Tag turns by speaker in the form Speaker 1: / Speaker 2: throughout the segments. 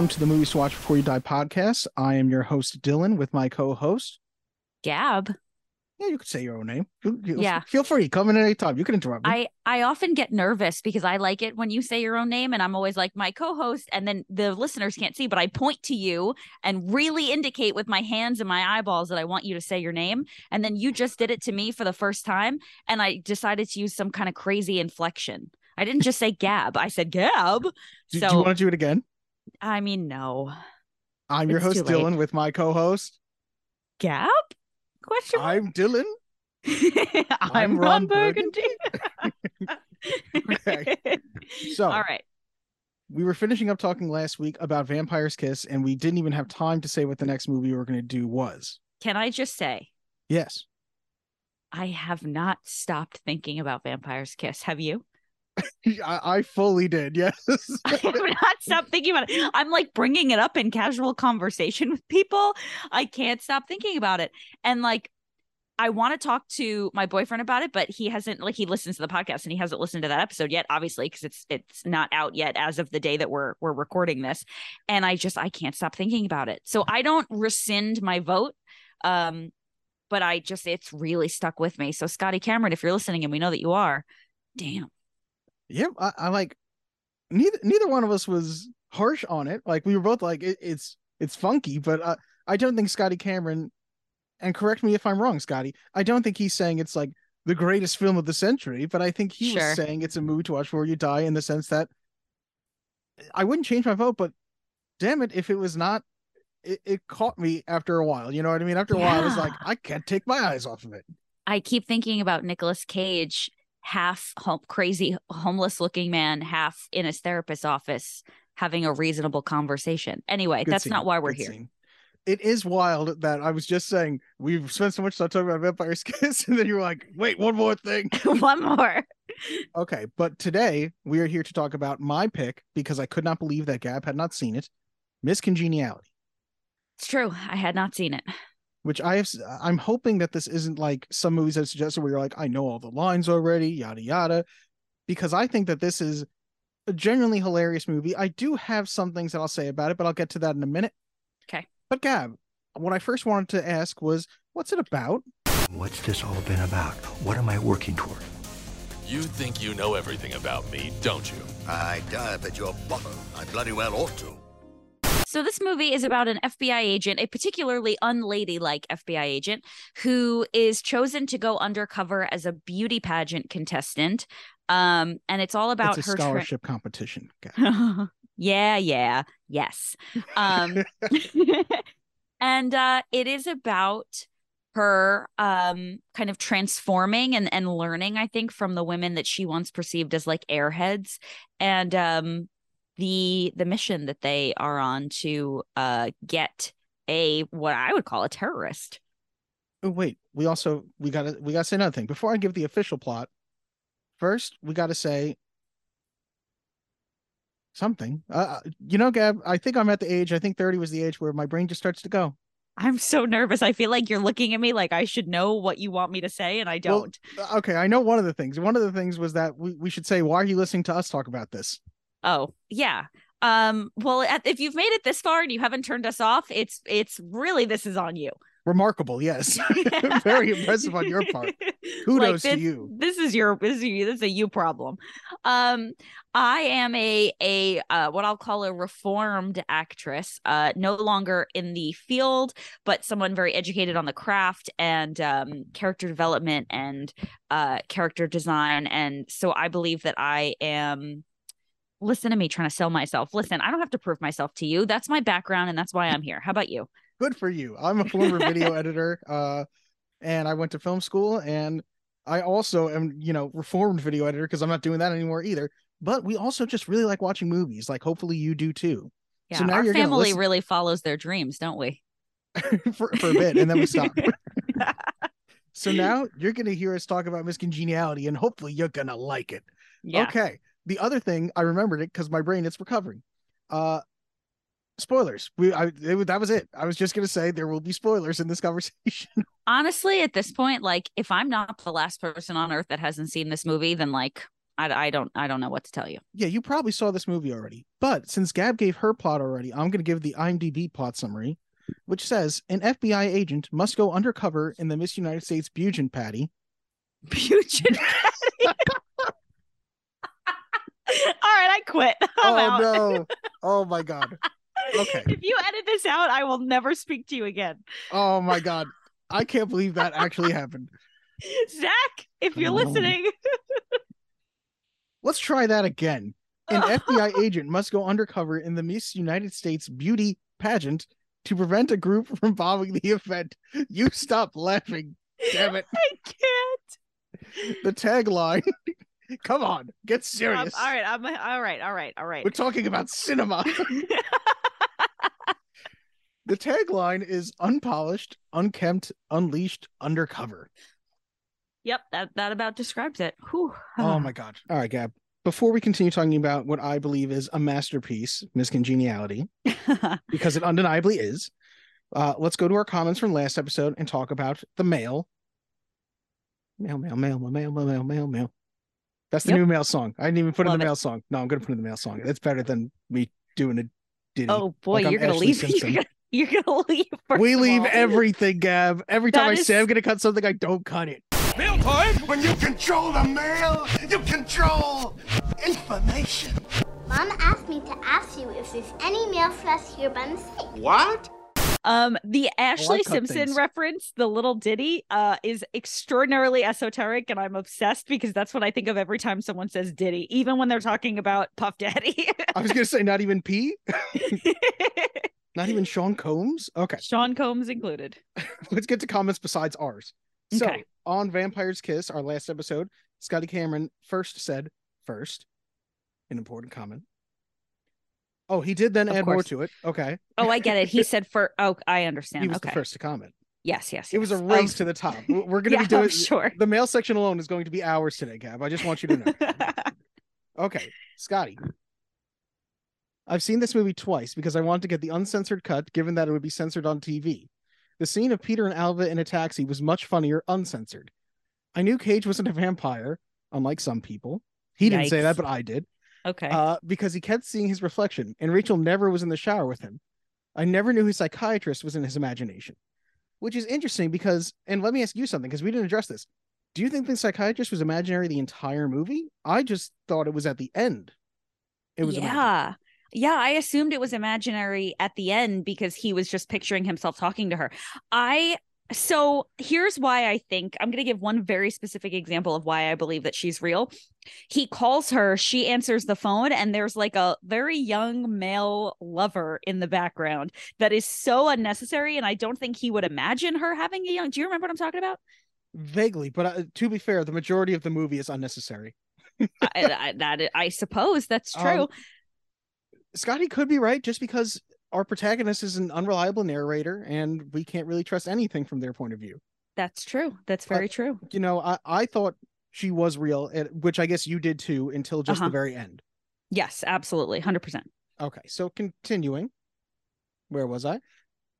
Speaker 1: Welcome to the Movies to Watch Before You Die podcast. I am your host, Dylan, with my co host.
Speaker 2: Gab.
Speaker 1: Yeah, you could say your own name. You- you-
Speaker 2: Yeah.
Speaker 1: Feel free. Come in at any time. You can interrupt me.
Speaker 2: I I often get nervous because I like it when you say your own name and I'm always like my co-host and then the listeners can't see but I point to you and really indicate with my hands and my eyeballs that I want you to say your name and then you just did it to me for the first time and I decided to use some kind of crazy inflection. I didn't just say Gab. I said Gab.
Speaker 1: do, do
Speaker 2: so
Speaker 1: you want to do it again?
Speaker 2: I mean no.
Speaker 1: I'm your host. Dylan, with my co host.
Speaker 2: Gab? Question mark?
Speaker 1: I'm Dylan.
Speaker 2: I'm,
Speaker 1: Ron
Speaker 2: Ron Burgundy.
Speaker 1: Okay. So,
Speaker 2: All right.
Speaker 1: we were finishing up talking last week about Vampire's Kiss, and we didn't even have time to say what the next movie we were going to do was.
Speaker 2: Can I just say
Speaker 1: Yes.
Speaker 2: I have not stopped thinking about Vampire's Kiss. Have you?
Speaker 1: I, I fully did. Yes.
Speaker 2: I have not stopped thinking about it. I'm like bringing it up in casual conversation with people. I can't stop thinking about it. And like, I want to talk to my boyfriend about it, but he hasn't like he listens to the podcast and he hasn't listened to that episode yet, obviously, because it's it's not out yet as of the day that we're we're recording this. And I just I can't stop thinking about it. So I don't rescind my vote. Um, but I just it's really stuck with me. So Scotty Cameron, if you're listening, and we know that you are, damn.
Speaker 1: Yep, I, I like neither neither one of us was harsh on it. Like we were both like it, it's it's funky, but uh, I don't think Scotty Cameron and correct me if I'm wrong, Scotty. I don't think he's saying it's like the greatest film of the century, but I think he
Speaker 2: Sure.
Speaker 1: was saying it's a movie to watch before you die in the sense that I wouldn't change my vote, but damn it, if it was not it, it caught me after a while. You know what I mean? After a while, I was like, I can't take my eyes off of it.
Speaker 2: I keep thinking about Nicolas Cage, half home, crazy homeless looking man, half in his therapist's office having a reasonable conversation. Anyway,
Speaker 1: Good
Speaker 2: that's
Speaker 1: scene,
Speaker 2: not why we're
Speaker 1: good
Speaker 2: here.
Speaker 1: scene. It is wild that I was just saying we've spent so much time talking about Vampire's Kiss, and then you're like, wait, one more thing.
Speaker 2: One more.
Speaker 1: Okay, but today we are here to talk about my pick because I could not believe that Gab had not seen it, Miss Congeniality,
Speaker 2: It's true. I had not seen it.
Speaker 1: Which I have. s- I'm hoping that this isn't like some movies I've suggested where you're like, I know all the lines already, yada yada, because I think that this is a genuinely hilarious movie. I do have some things that I'll say about it, but I'll get to that in a minute.
Speaker 2: Okay.
Speaker 1: But Gab, what I first wanted to ask was, what's it about?
Speaker 3: What's this all been about? What am I working toward?
Speaker 4: You think you know everything about me, don't you?
Speaker 5: I dive at your bottom. I bloody well ought to.
Speaker 2: So this movie is about an FBI agent, a particularly unladylike FBI agent who is chosen to go undercover as a beauty pageant contestant. Um, and it's all about
Speaker 1: it's a
Speaker 2: her tra-
Speaker 1: scholarship competition.
Speaker 2: Yeah, yeah, yes. Um, and uh, it is about her um kind of transforming and and learning i think from the women that she once perceived as like airheads and um the the mission that they are on to uh get a what i would call a terrorist
Speaker 1: Oh, wait, we also we gotta we gotta say another thing before I give the official plot. First, we gotta say something. Uh, you know, Gab, I think I'm at the age. I think 30 was the age where my brain just starts to go.
Speaker 2: i'm so nervous i feel like you're looking at me like i should know what you want me to say and i don't
Speaker 1: Uh, Okay, I know one of the things. One of the things was that we, we should say, why are you listening to us talk about this?
Speaker 2: Oh, yeah. Um, well, if you've made it this far and you haven't turned us off, it's it's really this is on you.
Speaker 1: Remarkable, yes. Very impressive on your part. Kudos to
Speaker 2: this,
Speaker 1: you.
Speaker 2: This is your this is you, this is a you problem. Um, I am a a uh, what I'll call a reformed actress. Uh, no longer in the field, but someone very educated on the craft and um, character development and uh, character design. And so I believe that I am. Listen to me trying to sell myself. Listen, I don't have to prove myself to you. That's my background, and that's why I'm here. How about you?
Speaker 1: Good for you. I'm a former video editor, uh, and I went to film school, and I also am, you know, reformed video editor because I'm not doing that anymore either. But we also just really like watching movies. Like, hopefully, you do too.
Speaker 2: Yeah,
Speaker 1: So now
Speaker 2: our
Speaker 1: you're
Speaker 2: family really follows their dreams, don't we?
Speaker 1: for, for a bit, and then we stop. so now you're gonna hear us talk about Miss Congeniality and hopefully, you're gonna like it.
Speaker 2: Yeah.
Speaker 1: Okay. The other thing I remembered it because my brain it's recovering. Uh spoilers. We I it, that was it. I was just gonna say there will be spoilers in this conversation.
Speaker 2: Honestly, at this point, like if I'm not the last person on earth that hasn't seen this movie, then like I, I don't I don't know what to tell you.
Speaker 1: Yeah, you probably saw this movie already. But since Gab gave her plot already, I'm going to give the IMDb plot summary, which says an FBI agent must go undercover in the Miss United States Bugent Patty.
Speaker 2: Bugent. All right, I quit. I'm
Speaker 1: oh
Speaker 2: out.
Speaker 1: no! Oh my god! Okay.
Speaker 2: If you edit this out, I will never speak to you again.
Speaker 1: Oh my god! I can't believe that actually happened.
Speaker 2: Zach, if you're
Speaker 1: Oh.
Speaker 2: listening,
Speaker 1: Let's try that again. An FBI agent must go undercover in the Miss United States beauty pageant to prevent a group from bombing the event. You stop laughing. Damn it.
Speaker 2: I can't.
Speaker 1: The tagline. Come on, get
Speaker 2: um,
Speaker 1: serious.
Speaker 2: All right, I'm, all right, all right, all right.
Speaker 1: We're talking about cinema. the tagline is unpolished, unkempt, unleashed, undercover.
Speaker 2: Yep, that that about describes it. Whew.
Speaker 1: Oh my god. All right, Gab. Before we continue talking about what I believe is a masterpiece, Miss Congeniality, because it undeniably is, uh, let's go to our comments from last episode and talk about the mail. Mail, mail, mail, mail, mail, mail, mail, mail. That's the
Speaker 2: Yep.
Speaker 1: new mail song. I didn't even put in
Speaker 2: Love
Speaker 1: the
Speaker 2: it.
Speaker 1: mail song. No, I'm gonna put in the mail song. That's better than me doing a ditty.
Speaker 2: oh boy,
Speaker 1: like
Speaker 2: you're gonna
Speaker 1: Ashley
Speaker 2: leave.
Speaker 1: Simpson.
Speaker 2: You're gonna, you're gonna leave.
Speaker 1: we leave
Speaker 2: all.
Speaker 1: everything, Gab. Every time
Speaker 2: That
Speaker 1: I say I'm gonna cut something, I don't cut it.
Speaker 5: Mail time! When you control the mail, you control information.
Speaker 6: Mom asked me to ask you if there's any mail for us here by mistake.
Speaker 5: What?
Speaker 2: Um, the Ashley
Speaker 1: cut
Speaker 2: Simpson reference, the little ditty, uh, is extraordinarily esoteric, and I'm obsessed because that's what I think of every time someone says ditty, even when they're talking about Puff Daddy.
Speaker 1: I was gonna say not even P, not even Sean Combs. Okay,
Speaker 2: Sean Combs included.
Speaker 1: let's get to comments besides ours. So
Speaker 2: Okay.
Speaker 1: on Vampire's Kiss, our last episode, Scotty Cameron first said first, an important comment. Oh, he did then
Speaker 2: Of
Speaker 1: add more to it. Okay,
Speaker 2: Oh, I get it. He said for oh, I understand.
Speaker 1: he was
Speaker 2: okay.
Speaker 1: the first to comment.
Speaker 2: Yes, yes,
Speaker 1: It was a race
Speaker 2: Oh,
Speaker 1: to the top. We're we're gonna
Speaker 2: yeah,
Speaker 1: be doing
Speaker 2: sure.
Speaker 1: the mail section alone is going to be hours today, Gab. I just want you to know. Okay, Scotty. I've seen this movie twice because I wanted to get the uncensored cut, given that it would be censored on TV. The scene of Peter and Alva in a taxi was much funnier uncensored. I knew Cage wasn't a vampire, unlike some people. He didn't say that, but I did.
Speaker 2: Okay.
Speaker 1: Uh, because he kept seeing his reflection, and Rachel never was in the shower with him. I never knew his psychiatrist was in his imagination, which is interesting because, and let me ask you something because we didn't address this. Do you think the psychiatrist was imaginary the entire movie? I just thought it was at the end. It was imaginary.
Speaker 2: yeah. Yeah, I assumed it was imaginary at the end because he was just picturing himself talking to her. I so here's why I think I'm going to give one very specific example of why I believe that she's real. He calls her, she answers the phone, and there's like a very young male lover in the background that is so unnecessary. And I don't think he would imagine her having a young. Do you remember what I'm talking about?
Speaker 1: Vaguely, but uh, to be fair, the majority of the movie is unnecessary.
Speaker 2: I, I, that I suppose that's true.
Speaker 1: Um, Scotty could be right just because our protagonist is an unreliable narrator and we can't really trust anything from their point of view.
Speaker 2: that's true. That's very true.
Speaker 1: You know, I, I thought she was real, which I guess you did too until just
Speaker 2: Uh-huh.
Speaker 1: the very end.
Speaker 2: Yes, absolutely, hundred percent.
Speaker 1: Okay, so continuing. Where was I?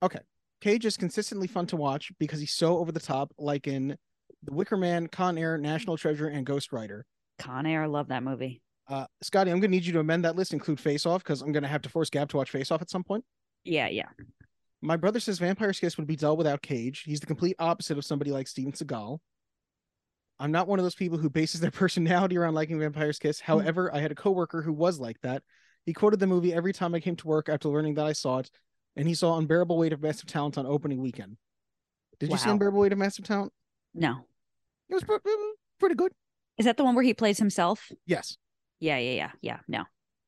Speaker 1: Okay. Cage is consistently fun to watch because he's so over the top, like in The Wicker Man, Con Air, National Treasure, and Ghost Rider.
Speaker 2: Con Air, love that movie.
Speaker 1: Uh, Scotty, I'm going to need you to amend that list, include Face Off, because I'm going to have to force Gab to watch Face Off at some point.
Speaker 2: Yeah, yeah.
Speaker 1: My brother says Vampire's Kiss would be dull without Cage. He's the complete opposite of somebody like Steven Seagal. I'm not one of those people who bases their personality around liking Vampire's Kiss. However, I had a coworker who was like that. He quoted the movie every time I came to work after learning that I saw it, and he saw Unbearable Weight of Massive Talent on opening weekend. Did you see Unbearable Weight of Massive Talent?
Speaker 2: No,
Speaker 1: It was, pre- it was pretty good.
Speaker 2: is that the one where he plays himself?
Speaker 1: Yes.
Speaker 2: Yeah, yeah, yeah, yeah. No,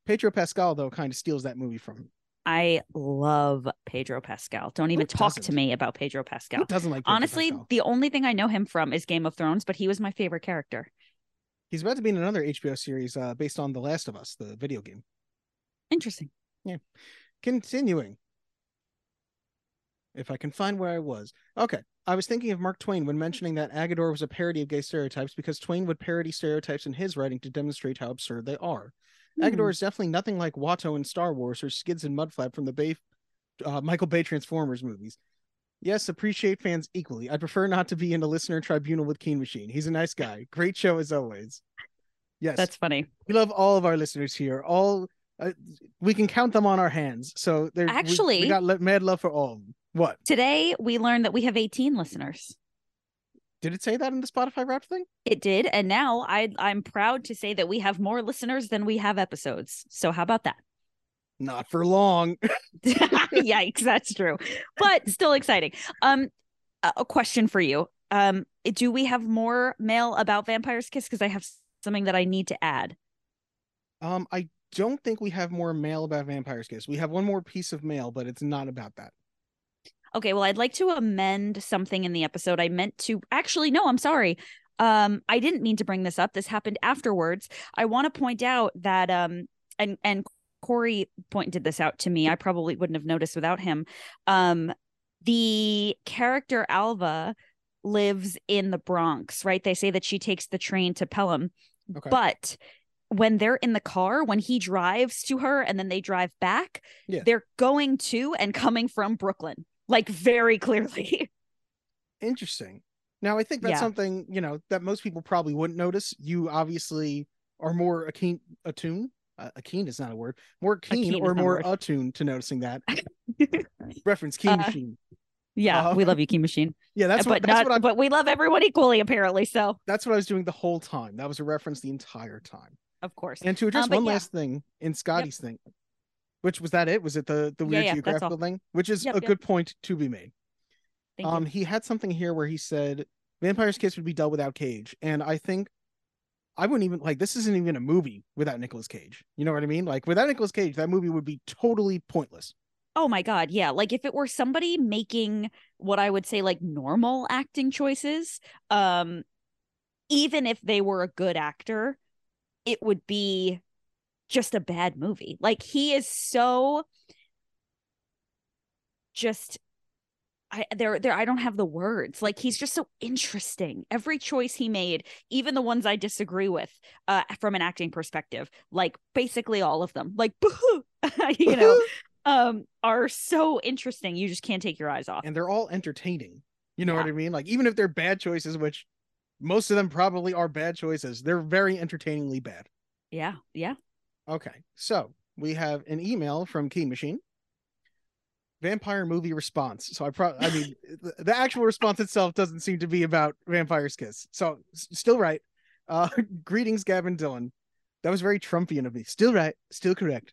Speaker 1: Pedro Pascal, though, kind of steals that movie from him.
Speaker 2: I love Pedro Pascal. Don't even talk to
Speaker 1: doesn't?
Speaker 2: me about Pedro Pascal.
Speaker 1: Who doesn't like Pedro
Speaker 2: Honestly,
Speaker 1: Pascal?
Speaker 2: the only thing I know him from is Game of Thrones, but he was my favorite character.
Speaker 1: He's about to be in another HBO series uh, based on The Last of Us, the video game.
Speaker 2: Interesting. Yeah.
Speaker 1: Continuing. If I can find where I was. Okay. I was thinking of Mark Twain when mentioning that Agador was a parody of gay stereotypes because Twain would parody stereotypes in his writing to demonstrate how absurd they are.
Speaker 2: Hmm.
Speaker 1: Agador is definitely nothing like Watto in Star Wars or Skids and Mudflap from the Bay, uh, Michael Bay Transformers movies. Yes, appreciate fans equally. I'd prefer not to be in a listener tribunal with Keen Machine. He's a nice guy. Great show as always. Yes,
Speaker 2: That's funny.
Speaker 1: we love all of our listeners here. All uh, we can count them on our hands. So they're we- we,
Speaker 2: Actually-
Speaker 1: got mad love for all of them. What
Speaker 2: Today we learned that we have 18 listeners.
Speaker 1: did it say that in the Spotify Wrap thing?
Speaker 2: It did, and now I I'm proud to say that we have more listeners than we have episodes. So how about that?
Speaker 1: Not for long.
Speaker 2: Yikes, that's true. But still exciting. Um a question for you. Um do we have more mail about Vampire's Kiss cuz I have something that I need to add.
Speaker 1: Um, I don't think we have more mail about Vampire's Kiss. We have one more piece of mail, but it's not about that.
Speaker 2: Okay, well I'd like to amend something in the episode. I meant to Actually no, I'm sorry. Um I didn't mean to bring this up. This happened afterwards. I want to point out that um and and Corey pointed this out to me. I probably wouldn't have noticed without him. Um, the character Alva lives in the Bronx, right? They say that she takes the train to Pelham,
Speaker 1: Okay.
Speaker 2: but when they're in the car, when he drives to her and then they drive back,
Speaker 1: Yeah.
Speaker 2: they're going to and coming from Brooklyn, like very clearly.
Speaker 1: Interesting. Now, I think that's
Speaker 2: Yeah.
Speaker 1: something you know that most people probably wouldn't notice. You obviously are more akeen, attuned. Uh, akeen is not a word. More keen or more
Speaker 2: word.
Speaker 1: attuned to noticing that. Reference key
Speaker 2: Uh,
Speaker 1: Machine.
Speaker 2: yeah,
Speaker 1: Uh,
Speaker 2: we love you, Keen Machine.
Speaker 1: Yeah, that's what
Speaker 2: but
Speaker 1: that's
Speaker 2: not,
Speaker 1: what
Speaker 2: but we love everyone equally, apparently. So
Speaker 1: that's what I was doing the whole time. That was a reference the entire time.
Speaker 2: of course.
Speaker 1: And to address
Speaker 2: Um,
Speaker 1: one
Speaker 2: yeah.
Speaker 1: last thing in Scotty's thing, which was that it? Was it the the weird
Speaker 2: yeah, that's
Speaker 1: geographical thing? Which is
Speaker 2: Yep,
Speaker 1: a
Speaker 2: yep.
Speaker 1: good point to be made.
Speaker 2: Thank you.
Speaker 1: um, he had something here where he said Vampire's Kiss would be dull without Cage, and I think I wouldn't even like this. Isn't even a movie without Nicolas Cage. You know what I mean? Like without Nicolas Cage, that movie would be totally pointless.
Speaker 2: Oh my God. Yeah. Like if it were somebody making what I would say like normal acting choices, um, even if they were a good actor, it would be just a bad movie. Like he is so just I there there I don't have the words. Like he's just so interesting. Every choice he made, even the ones I disagree with, uh from an acting perspective, like basically all of them, like you know, um are so interesting. You just can't take your eyes off.
Speaker 1: and they're all entertaining. You know what I mean? Like even if they're bad choices, which most of them probably are bad choices, they're very entertainingly bad.
Speaker 2: Yeah, yeah.
Speaker 1: Okay, so we have an email from Keen Machine. Vampire movie response. So I pro I mean the, the actual response itself doesn't seem to be about Vampire's Kiss. So s- still right. Uh greetings, Gab and Dylan. That was very Trumpian of me. Still right, still correct.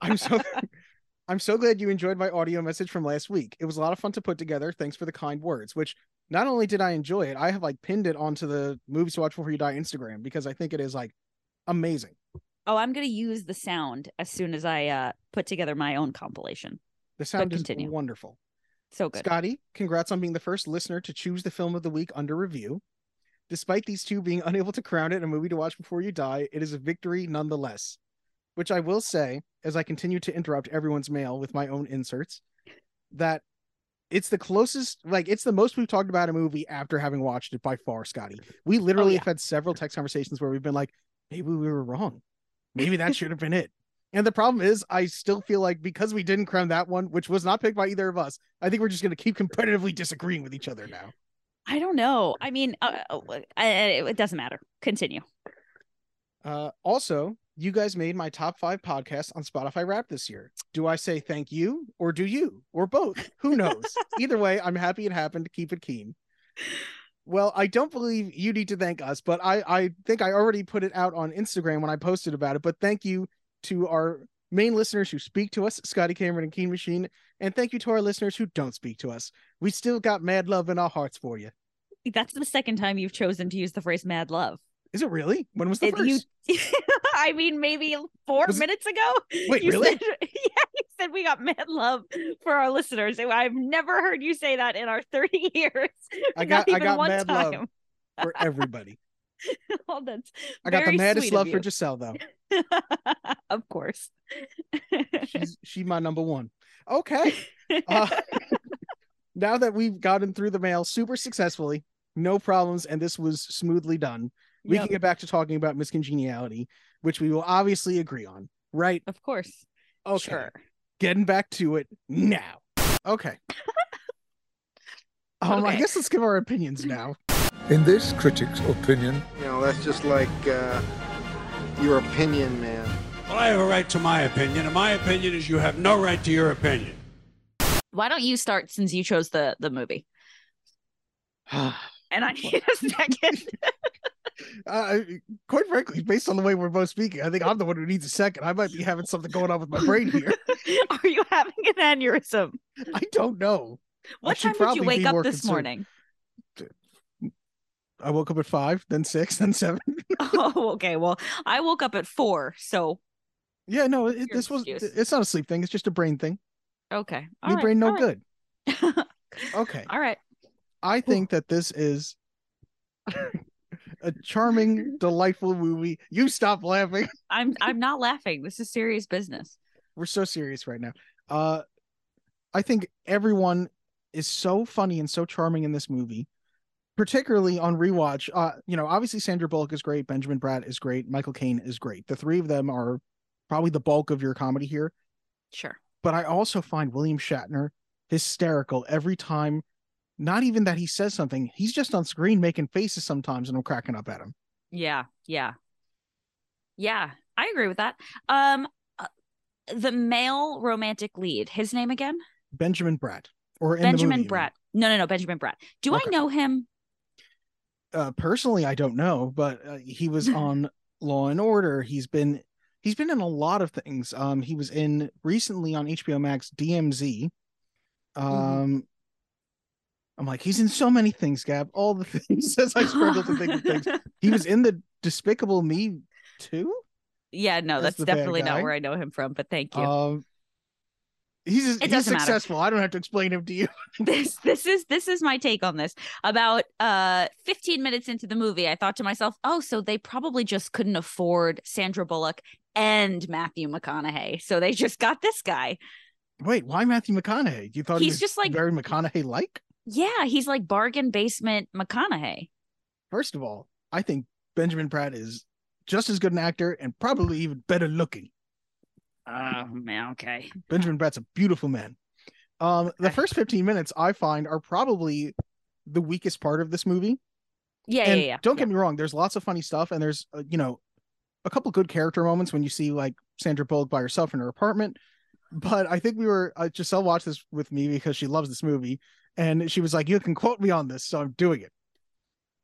Speaker 1: I'm so I'm so glad you enjoyed my audio message from last week. It was a lot of fun to put together. Thanks for the kind words. Which not only did I enjoy it, I have like pinned it onto the movies to watch before you die Instagram because I think it is like amazing.
Speaker 2: oh, I'm gonna use the sound as soon as I uh put together my own compilation.
Speaker 1: The sound is
Speaker 2: continue.
Speaker 1: wonderful.
Speaker 2: So good.
Speaker 1: Scotty, congrats on being the first listener to choose the film of the week under review. Despite these two being unable to crown it a movie to watch before you die, it is a victory nonetheless. Which I will say, as I continue to interrupt everyone's mail with my own inserts, that it's the closest, like it's the most we've talked about a movie after having watched it by far, Scotty. We literally
Speaker 2: Oh, yeah.
Speaker 1: have had several text conversations where we've been like, maybe we were wrong. Maybe that should have been it. And the problem is, I still feel like because we didn't crown that one, which was not picked by either of us, I think we're just going to keep competitively disagreeing with each other now.
Speaker 2: I don't know. I mean, uh, uh, I, I- it doesn't matter. Continue.
Speaker 1: Uh, also, you guys made my top five podcasts on Spotify Wrap this year. Do I say thank you or do you or both? Who knows? Either way, I'm happy it happened. Keep it keen. Well, I don't believe you need to thank us, but I, I think I already put it out on Instagram when I posted about it. But thank you to our main listeners who speak to us, Scotty Cameron and Keen Machine. And thank you to our listeners who don't speak to us. We still got mad love in our hearts for you.
Speaker 2: That's the second time you've chosen to use the phrase "mad love."
Speaker 1: Is it really? When was the
Speaker 2: It-
Speaker 1: first?
Speaker 2: you, I mean, maybe four
Speaker 1: Was it-
Speaker 2: minutes ago.
Speaker 1: Wait,
Speaker 2: you
Speaker 1: really?
Speaker 2: Said, yeah, said we got mad love for our listeners. I've never heard you say that in our 30 years.
Speaker 1: I got- I got
Speaker 2: one
Speaker 1: mad love.
Speaker 2: time.
Speaker 1: for everybody.
Speaker 2: oh, that's
Speaker 1: I got the maddest love for. Giselle though.
Speaker 2: of course.
Speaker 1: She's she my number one. Okay. Uh, now that we've gotten through the mail super successfully, no problems, and this was smoothly done, we
Speaker 2: Yep,
Speaker 1: can get back to talking about Miss Congeniality, which we will obviously agree on, right?
Speaker 2: of course.
Speaker 1: Okay.
Speaker 2: Sure.
Speaker 1: Getting back to it now. Okay. Um, I guess let's give our opinions now.
Speaker 7: In this critic's opinion,
Speaker 5: You know,
Speaker 7: know, that's just like uh, your opinion, man.
Speaker 8: Well, I have a right to my opinion, and my opinion is you have no right to your opinion.
Speaker 2: Why don't you start since you chose the the movie? And I need a second.
Speaker 1: Uh, quite frankly, based on the way we're both speaking, I think I'm the one who needs a second. I might be having something going on with my brain here.
Speaker 2: Are you having an aneurysm?
Speaker 1: I don't know.
Speaker 2: What time did you wake up this
Speaker 1: concerned.
Speaker 2: morning?
Speaker 1: I woke up at five, then six, then seven.
Speaker 2: Oh, okay. Well, I woke up at four. So
Speaker 1: yeah, no, it, this was. It's not a sleep thing. It's just a brain thing.
Speaker 2: okay.
Speaker 1: Your
Speaker 2: All right,
Speaker 1: brain no
Speaker 2: all right.
Speaker 1: good. Okay,
Speaker 2: All right.
Speaker 1: I think that this is a charming, delightful movie. You stop laughing.
Speaker 2: I'm I'm not laughing. This is serious business.
Speaker 1: We're so serious right now. Uh, I think everyone is so funny and so charming in this movie, particularly on rewatch. Uh, you know, obviously Sandra Bullock is great, Benjamin Bratt is great, Michael Caine is great. The three of them are probably the bulk of your comedy here.
Speaker 2: Sure.
Speaker 1: But I also find William Shatner hysterical every time. Not even that he says something; he's just on screen making faces sometimes, and I'm cracking up at him.
Speaker 2: Yeah. Yeah. Yeah. I agree with that. Um, uh, the male romantic lead. His name again?
Speaker 1: Benjamin Bratt, or
Speaker 2: Benjamin
Speaker 1: movie,
Speaker 2: Bratt. No, no, no. Benjamin Bratt. Do
Speaker 1: Okay.
Speaker 2: I know him?
Speaker 1: uh, personally, I don't know, but uh, he was on Law and Order. He's been he's been in a lot of things. Um, he was in recently on HBO Max DMZ. Um, I'm like, he's in so many things, Gab. All the things as I struggle to think of things. He was in the Despicable Me too.
Speaker 2: Yeah. No,
Speaker 1: As
Speaker 2: that's definitely not where I know him from. But thank you.
Speaker 1: Um, he's he's
Speaker 2: doesn't matter.
Speaker 1: successful. I don't have to explain him to you.
Speaker 2: this this is this is my take on this about uh 15 minutes into the movie i thought to myself oh so they probably just couldn't afford sandra bullock and matthew mcconaughey so they just got this guy
Speaker 1: Wait, why Matthew McConaughey? You thought he
Speaker 2: He's
Speaker 1: was
Speaker 2: just like-
Speaker 1: very McConaughey like?
Speaker 2: Yeah he's like bargain basement mcconaughey
Speaker 1: First of all, I think Benjamin Bratt is just as good an actor and probably even better looking.
Speaker 2: oh man okay
Speaker 1: Benjamin Bratt's a beautiful man. Um, the first 15 minutes I find are probably the weakest part of this movie.
Speaker 2: yeah
Speaker 1: and
Speaker 2: yeah yeah
Speaker 1: don't
Speaker 2: yeah.
Speaker 1: get me wrong, there's lots of funny stuff and there's uh, you know a couple good character moments when you see like Sandra Bullock by herself in her apartment. But I think we were uh, Giselle watched this with me because she loves this movie, and she was like, "You can quote me on this," so I'm doing it.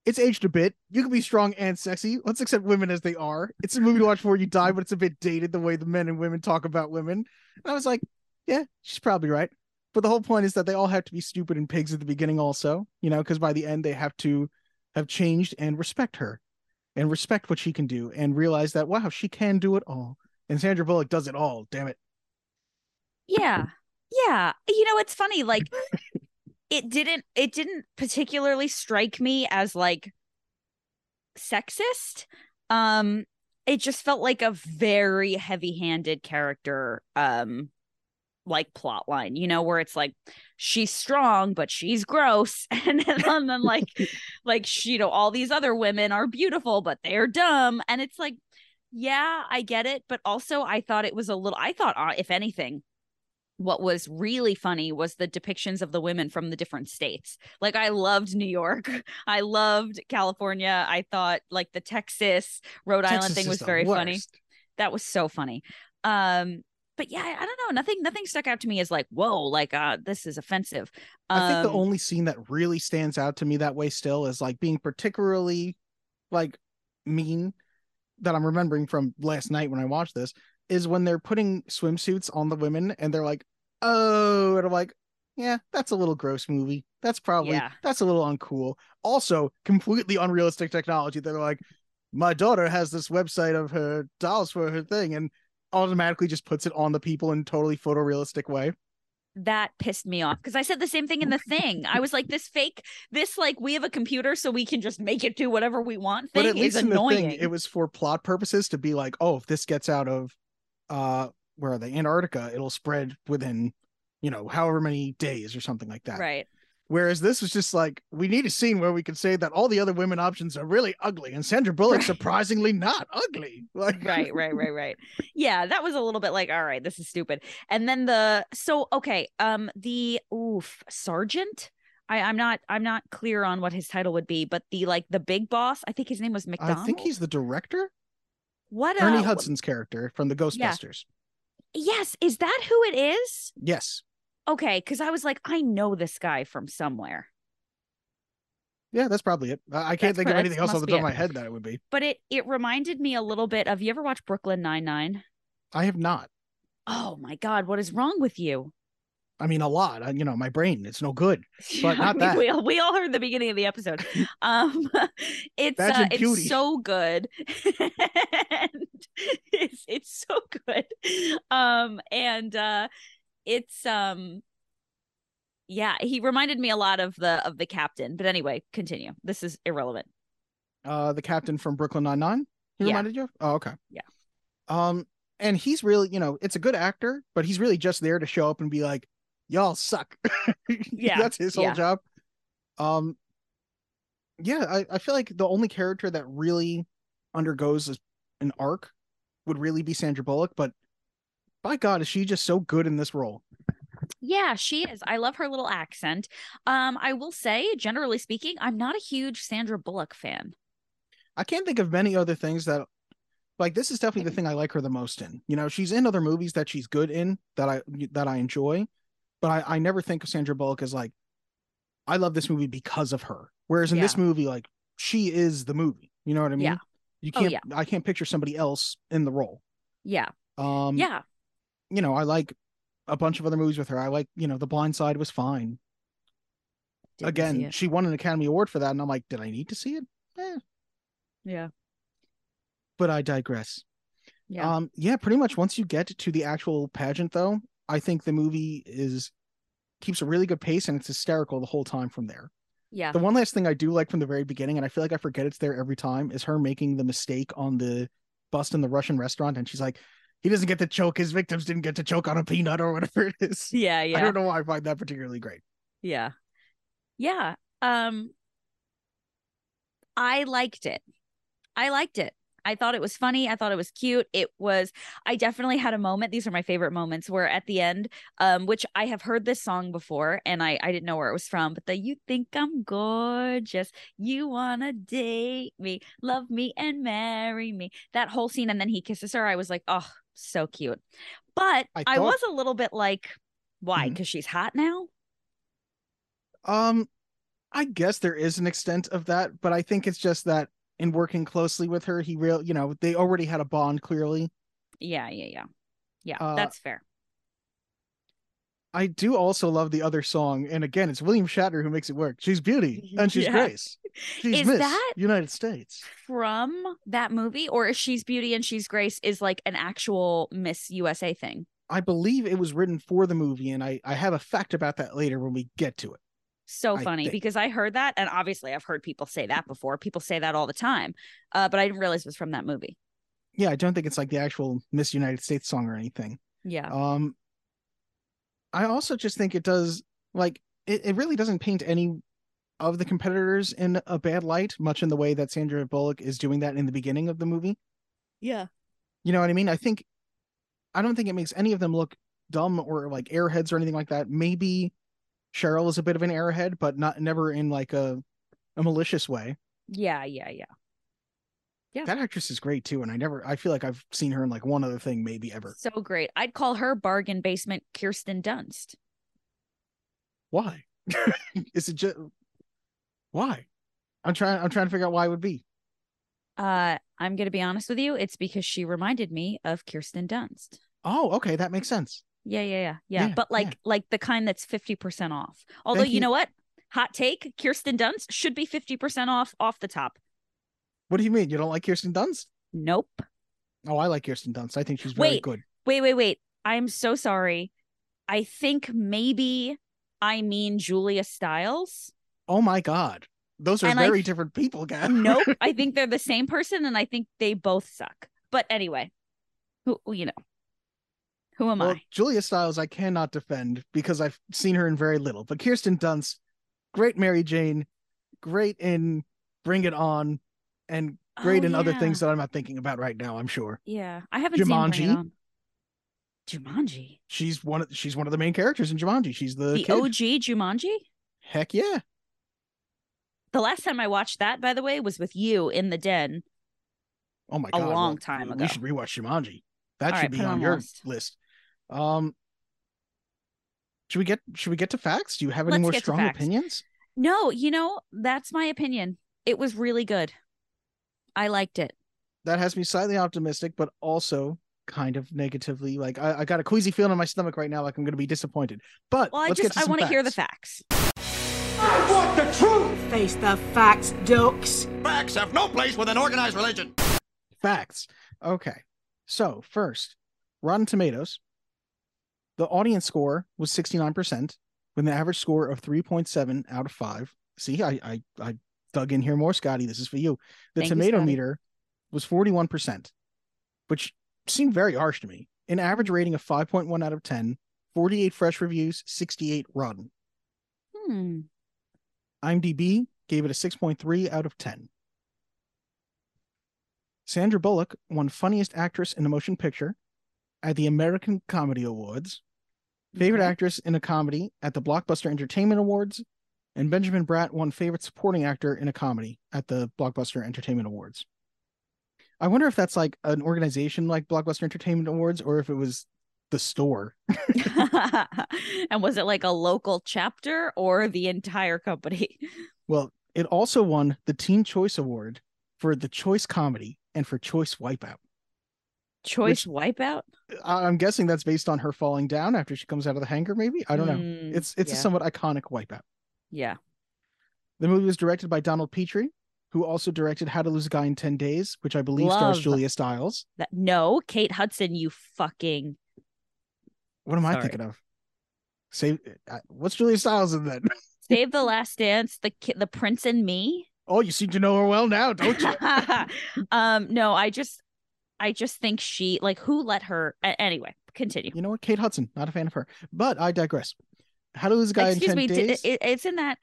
Speaker 1: It's aged a bit. You can be strong and sexy. Let's accept women as they are. It's a movie to watch before you die, but it's a bit dated the way the men and women talk about women. And I was like, "Yeah, she's probably right." But the whole point is that they all have to be stupid and pigs at the beginning, also, you know, because by the end they have to have changed and respect her and respect what she can do and realize that wow she can do it all and sandra bullock does it all damn it
Speaker 2: yeah yeah you know it's funny like it didn't it didn't particularly strike me as like sexist. Um it just felt like a very heavy-handed character um like plot line you know where it's like she's strong but she's gross. And then, and then like like she, you know all these other women are beautiful but they're dumb. And it's like yeah i get it. But also i thought it was a little i thought uh, if anything what was really funny was the depictions of the women from the different states. Like I loved New York. I loved California. I thought like the Texas, Rhode Island thing was very funny. That was so funny. Um but yeah, I I don't know. Nothing nothing stuck out to me as like, whoa, like uh this is offensive.
Speaker 1: i think the
Speaker 2: Um,
Speaker 1: only scene that really stands out to me that way still is like being particularly like mean that i'm remembering from last night when i watched this is when they're putting swimsuits on the women and they're like oh and i'm like yeah that's a little gross movie that's probably
Speaker 2: Yeah.
Speaker 1: that's a little uncool also completely unrealistic technology they're like my daughter has this website of her dolls for her thing and automatically just puts it on the people in a totally photorealistic way
Speaker 2: that pissed me off because I said the same thing in the thing. I was like, this fake, this like we have a computer so we can just make it do whatever we want
Speaker 1: but
Speaker 2: thing
Speaker 1: at least
Speaker 2: is
Speaker 1: in the
Speaker 2: annoying.
Speaker 1: thing it was for plot purposes to be like oh if this gets out of uh where are they antarctica it'll spread within you know however many days or something like that
Speaker 2: right.
Speaker 1: whereas this was just like we need a scene where we can say that all the other women options are really ugly and sandra bullock
Speaker 2: Right.
Speaker 1: surprisingly not ugly like
Speaker 2: right right right right yeah that was a little bit like all right this is stupid and then the so okay um the oof sergeant I, I'm not I'm not clear on what his title would be, but the like the big boss, I think his name was McDonald.
Speaker 1: I think he's the director.
Speaker 2: what
Speaker 1: Ernie
Speaker 2: uh,
Speaker 1: Hudson's character from the Ghostbusters.
Speaker 2: Yes, is that who it is?
Speaker 1: Yes.
Speaker 2: Okay, because I was like, I know this guy from somewhere,
Speaker 1: Yeah, that's probably it. I can't
Speaker 2: That's
Speaker 1: think of anything else off
Speaker 2: must
Speaker 1: the top of my head that it would be.
Speaker 2: but it it reminded me a little bit of. You ever watch Brooklyn Nine Nine?
Speaker 1: I have not.
Speaker 2: Oh my God, what is wrong with you?
Speaker 1: I mean, a lot. I, you know, my brain, it's no good. But not that.
Speaker 2: We all, we all heard the beginning of the episode. Um, it's uh, it's so good. and it's it's so good. Um, and uh, it's um, yeah, he reminded me a lot of the of the captain. But anyway, continue. This is irrelevant.
Speaker 1: Uh, the captain from Brooklyn Nine Nine. He
Speaker 2: Yeah.
Speaker 1: reminded you? Oh, okay.
Speaker 2: Yeah.
Speaker 1: Um, and he's really, you know, it's a good actor, but he's really just there to show up and be like, "Y'all suck."
Speaker 2: Yeah,
Speaker 1: that's his whole
Speaker 2: yeah.
Speaker 1: job. Um, yeah, I, I feel like the only character that really undergoes an arc would really be Sandra Bullock, but by God, is she just so good in this role?
Speaker 2: Yeah, she is. I love her little accent. Um, I will say, generally speaking, I'm not a huge Sandra Bullock fan.
Speaker 1: I can't think of many other things that like this is definitely the thing I like her the most in. You know, she's in other movies that she's good in that I that I enjoy, but I, I never think of Sandra Bullock as like I love this movie because of her. Whereas in this movie, like she is the movie. You know what I mean?
Speaker 2: Yeah.
Speaker 1: You
Speaker 2: Oh,
Speaker 1: can't
Speaker 2: yeah.
Speaker 1: I can't picture somebody else in the role.
Speaker 2: Yeah,
Speaker 1: Um
Speaker 2: yeah.
Speaker 1: you know, I like a bunch of other movies with her. I like, you know, The Blind Side was fine.
Speaker 2: Didn't
Speaker 1: Again, she won an Academy Award for that, and I'm like, did I need to see it? Eh,
Speaker 2: yeah,
Speaker 1: but I digress.
Speaker 2: yeah.
Speaker 1: Um, yeah, pretty much once you get to the actual pageant, though, I think the movie is keeps a really good pace and it's hysterical the whole time from there.
Speaker 2: yeah.
Speaker 1: The one last thing I do like from the very beginning, and I feel like I forget it's there every time, is her making the mistake on the bust in the Russian restaurant, and she's like, "He doesn't get to choke. His victims didn't get to choke on a peanut or whatever it is."
Speaker 2: Yeah, yeah.
Speaker 1: I don't know why I find that particularly great.
Speaker 2: yeah, yeah. Um, I liked it. I liked it. I thought it was funny. I thought it was cute. It was. I definitely had a moment. These are my favorite moments where at the end, um, which I have heard this song before, and I I didn't know where it was from, but the "You think I'm gorgeous, you wanna date me, love me and marry me." That whole scene, and then he kisses her. I was like, oh, so cute. But
Speaker 1: I
Speaker 2: I, was a little bit like, why? Because she's hot now.
Speaker 1: Um, I guess there is an extent of that, but I think it's just that in working closely with her, he real, you know, they already had a bond clearly.
Speaker 2: Yeah, yeah, yeah. Yeah,
Speaker 1: Uh,
Speaker 2: that's fair.
Speaker 1: I do also love the other song, and again, it's William Shatner who makes it work. She's beauty and she's
Speaker 2: Yeah.
Speaker 1: Grace. She's
Speaker 2: Is
Speaker 1: Miss
Speaker 2: that-
Speaker 1: United States.
Speaker 2: From that movie, or is She's Beauty and She's Grace is like an actual Miss USA thing?
Speaker 1: I believe it was written for the movie, and I I have a fact about that later when we get to it.
Speaker 2: So funny
Speaker 1: think.
Speaker 2: because I heard that, and obviously I've heard people say that before. People say that all the time, uh, but I didn't realize it was from that movie.
Speaker 1: Yeah, I don't think it's like the actual Miss United States song or anything.
Speaker 2: Yeah,
Speaker 1: Um, I also just think it does like it, it really doesn't paint any of the competitors in a bad light, much in the way that Sandra Bullock is doing that in the beginning of the movie.
Speaker 2: yeah,
Speaker 1: You know what I mean? I think I don't think it makes any of them look dumb or like airheads or anything like that. Maybe Cheryl is a bit of an airhead, but not never in like a a malicious way.
Speaker 2: yeah, yeah, yeah. Yeah.
Speaker 1: That actress is great too, and I never I feel like I've seen her in like one other thing maybe ever.
Speaker 2: So great. I'd call her bargain basement Kirsten Dunst.
Speaker 1: Why? is it just why? I'm trying I'm trying to figure out why it would be.
Speaker 2: Uh, I'm gonna be honest with you. It's because she reminded me of Kirsten Dunst.
Speaker 1: Oh, okay, that makes sense.
Speaker 2: Yeah, yeah, yeah, yeah.
Speaker 1: Yeah,
Speaker 2: but like,
Speaker 1: yeah.
Speaker 2: like the kind that's fifty percent off. Although you
Speaker 1: you.
Speaker 2: know what, hot take: Kirsten Dunst should be fifty percent off off the top.
Speaker 1: What do you mean? You don't like Kirsten Dunst?
Speaker 2: Nope.
Speaker 1: Oh, I like Kirsten Dunst. I think she's very
Speaker 2: Wait.
Speaker 1: good.
Speaker 2: Wait, wait, wait. I'm so sorry. I think maybe I mean Julia Stiles.
Speaker 1: Oh my god. Those are
Speaker 2: And I-
Speaker 1: very different people, guys.
Speaker 2: Nope. I think they're the same person, and I think they both suck. But anyway, who you know, who am
Speaker 1: Well,
Speaker 2: I?
Speaker 1: Julia Stiles, I cannot defend because I've seen her in very little. But Kirsten Dunst, great Mary Jane, great in Bring It On, and great
Speaker 2: Oh,
Speaker 1: in other things that I'm not thinking about right now. I'm sure
Speaker 2: Yeah, I haven't seen Bring It
Speaker 1: Jumanji.
Speaker 2: On. Jumanji,
Speaker 1: she's one. Of, she's one of the main characters in Jumanji. She's the,
Speaker 2: the
Speaker 1: kid.
Speaker 2: OG Jumanji.
Speaker 1: Heck yeah.
Speaker 2: The last time I watched that, by the way, was with you in the den.
Speaker 1: Oh my god!
Speaker 2: A long time
Speaker 1: we
Speaker 2: ago.
Speaker 1: should rewatch Jumanji. That
Speaker 2: All
Speaker 1: should
Speaker 2: right,
Speaker 1: be on
Speaker 2: on
Speaker 1: your
Speaker 2: list.
Speaker 1: list. Um should we get should we get to facts? Do you have any
Speaker 2: Let's
Speaker 1: more strong opinions?
Speaker 2: No, you know, that's my opinion. It was really good. I liked it.
Speaker 1: That has me slightly optimistic, but also kind of negatively. Like I, I got a queasy feeling in my stomach right now, like I'm gonna be disappointed. But
Speaker 2: Well, I
Speaker 1: let's get
Speaker 2: just
Speaker 1: to
Speaker 2: I want to hear the
Speaker 1: facts.
Speaker 2: facts.
Speaker 5: I want the truth!
Speaker 9: Face the facts, dukes.
Speaker 5: Facts have no place with an organized religion.
Speaker 1: Facts. Okay. So first, Rotten Tomatoes. The audience score was 69% with an average score of 3.7 out of 5. See, I I, I dug in here more, Scotty. This is for you. The
Speaker 2: Thank
Speaker 1: tomato
Speaker 2: Scotty.
Speaker 1: meter was 41%, which seemed very harsh to me. An average rating of 5.1 out of 10, 48 fresh reviews, 68 rotten.
Speaker 2: Hmm.
Speaker 1: IMDb gave it a 6.3 out of 10. Sandra Bullock won Funniest Actress in a Motion Picture at the American Comedy Awards, Favorite
Speaker 2: Okay.
Speaker 1: Actress in a Comedy at the Blockbuster Entertainment Awards, and Benjamin Bratt won Favorite Supporting Actor in a Comedy at the Blockbuster Entertainment Awards. I wonder if that's like an organization like Blockbuster Entertainment Awards or if it was the store.
Speaker 2: and was it like a local chapter or the entire company?
Speaker 1: Well, it also won the Teen Choice Award for the Choice Comedy and for Choice Wipeout.
Speaker 2: Choice wipeout?
Speaker 1: I- I'm guessing that's based on her falling down after she comes out of the hangar. Maybe I don't know.
Speaker 2: Mm,
Speaker 1: It's it's
Speaker 2: yeah.
Speaker 1: a somewhat iconic wipeout.
Speaker 2: Yeah.
Speaker 1: The movie was directed by Donald Petrie, who also directed How to Lose a Guy in Ten Days, which I believe stars Julia Stiles.
Speaker 2: That no, Kate Hudson, you fucking
Speaker 1: What am I thinking of? Save uh, what's Julia Stiles in that?
Speaker 2: Save the Last Dance, the the Prince and Me.
Speaker 1: oh, you seem to know her well now, don't you?
Speaker 2: um, no, I just, I just think she like who let her. anyway, continue.
Speaker 1: you know what? Kate Hudson, not a fan of her, but I digress. How Lose a Guy
Speaker 2: Excuse me, d- it's in that.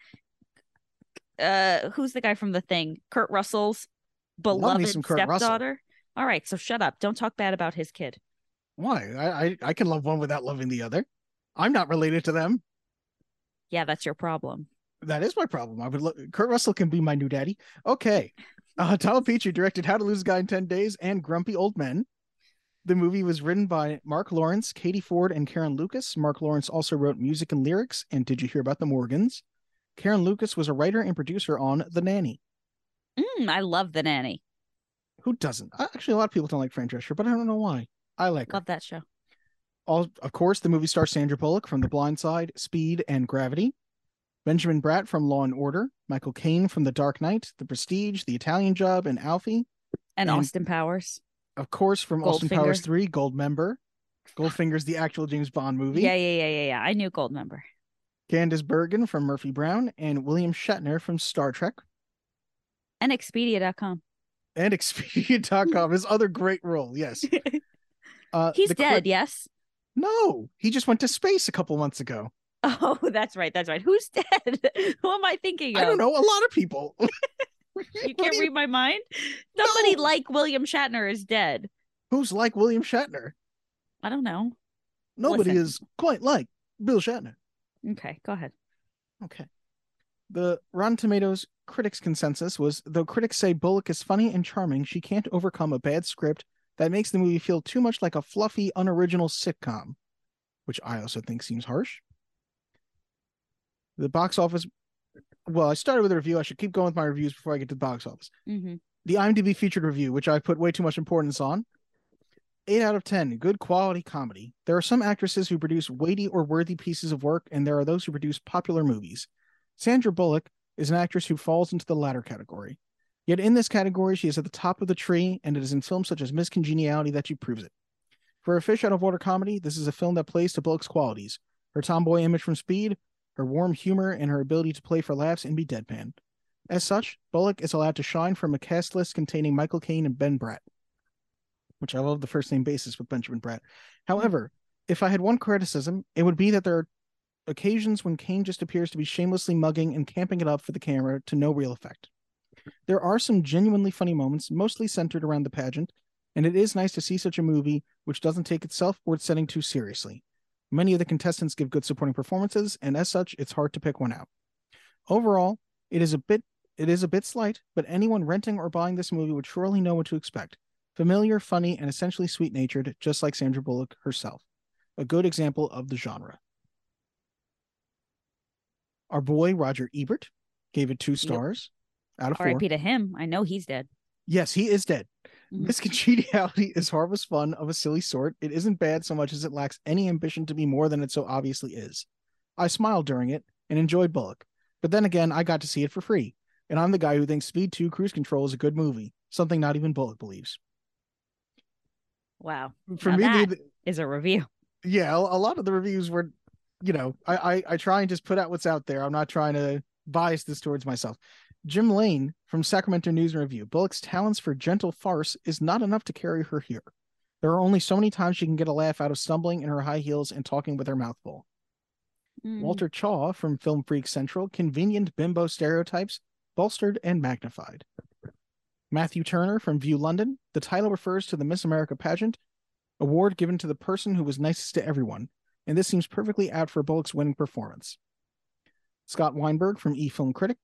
Speaker 2: Uh, who's the guy from the thing? Kurt Russell's beloved
Speaker 1: Kurt Russell.
Speaker 2: stepdaughter. All right, so shut up. Don't talk bad about his kid.
Speaker 1: Why? I, I I can love one without loving the other. I'm not related to them.
Speaker 2: Yeah, that's your problem.
Speaker 1: That is my problem. I would look. Kurt Russell can be my new daddy. Okay. Uh, Donald Petrie directed How to Lose a Guy in 10 Days and Grumpy Old Men. The movie was written by Marc Lawrence, Katie Ford, and Caryn Lucas. Marc Lawrence also wrote music and lyrics. And Did You Hear About the Morgans? Caryn Lucas was a writer and producer on The Nanny.
Speaker 2: Mm, I love the nanny.
Speaker 1: Who doesn't? Uh, Actually, a lot of people don't like Fran Drescher, but I don't know why. I like her.
Speaker 2: Love that show.
Speaker 1: All, of course, the movie stars Sandra Bullock from The Blind Side, Speed, and Gravity. Benjamin Bratt from Law and Order, Michael Caine from The Dark Knight, The Prestige, The Italian Job, and Alfie.
Speaker 2: And,
Speaker 1: And-
Speaker 2: Austin Powers.
Speaker 1: Of course, from Austin Powers 3, Goldmember. Goldfinger's the actual James Bond movie.
Speaker 2: Yeah, yeah, yeah, yeah, yeah. I knew Goldmember.
Speaker 1: Candice Bergen from Murphy Brown, and William Shatner from Star Trek.
Speaker 2: And Expedia.com.
Speaker 1: And Expedia.com, his other great role, yes. Uh,
Speaker 2: He's
Speaker 1: cri-
Speaker 2: dead, yes.
Speaker 1: No, he just went to space a couple months ago.
Speaker 2: Oh, that's right. That's right. Who's dead? Who am I thinking of?
Speaker 1: I don't know, a lot of people.
Speaker 2: You can't read my mind. Somebody like William Shatner is dead.
Speaker 1: Who's like William Shatner?
Speaker 2: I don't know.
Speaker 1: Nobody
Speaker 2: Listen.
Speaker 1: is quite like Bill Shatner.
Speaker 2: Okay, go ahead.
Speaker 1: Okay. The Rotten Tomatoes critics consensus was though critics say Bullock is funny and charming, she can't overcome a bad script that makes the movie feel too much like a fluffy, unoriginal sitcom, which I also think seems harsh. The box office well, I started with a review. I should keep going with my reviews before I get to the box office.
Speaker 2: hmm
Speaker 1: The IMDb featured review, which I put way too much importance on. 8 out of 10, good quality comedy. There are some actresses who produce weighty or worthy pieces of work, and there are those who produce popular movies. Sandra Bullock is an actress who falls into the latter category. Yet in this category, she is at the top of the tree, and it is in films such as Miss Congeniality that she proves it. For a fish out of water comedy, this is a film that plays to Bullock's qualities her tomboy image from Speed, her warm humor, and her ability to play for laughs and be deadpan. As such, Bullock is allowed to shine from a cast list containing Michael Caine and Ben Bratt, which I love the first name basis with Benjamin Bratt. However, if I had one criticism, it would be that there are occasions when Caine just appears to be shamelessly mugging and camping it up for the camera to no real effect. There are some genuinely funny moments, mostly centered around the pageant, and it is nice to see such a movie which doesn't take itself or its setting too seriously. Many of the contestants give good supporting performances, and as such, it's hard to pick one out. Overall, it is a bit it is a bit slight, but anyone renting or buying this movie would surely know what to expect. Familiar, funny, and essentially sweet natured, just like Sandra Bullock herself. A good example of the genre. Our boy Roger Ebert gave it two stars out of four.
Speaker 2: R.I.P. to him. I know he's dead.
Speaker 1: Yes, he is dead.
Speaker 2: Mhm.
Speaker 1: Miss Congeniality is harmless fun of a silly sort. It isn't bad so much as it lacks any ambition to be more than it so obviously is. I smiled during it and enjoyed Bullock, but then again, I got to see it for free, and I'm the guy who thinks Speed 2 Cruise Control is a good movie, something not even Bullock believes.
Speaker 2: Wow.
Speaker 1: For
Speaker 2: Now
Speaker 1: me,
Speaker 2: that
Speaker 1: the,
Speaker 2: is a review.
Speaker 1: yeah, a a lot of the reviews were, you know, I, I I try and just put out what's out there. I'm not trying to bias this towards myself. Jim Lane from Sacramento News and Review. Bullock's talents for gentle farce is not enough to carry her here. There are only so many times she can get a laugh out of stumbling in her high heels and talking with her mouth full.
Speaker 2: Mm.
Speaker 1: Walter Chaw from Film Freak Central. Convenient bimbo stereotypes bolstered and magnified. Matthew Turner from View London. The title refers to the Miss America pageant, award given to the person who was nicest to everyone, and this seems perfectly apt for Bullock's winning performance. Scott Weinberg from E Film Critic.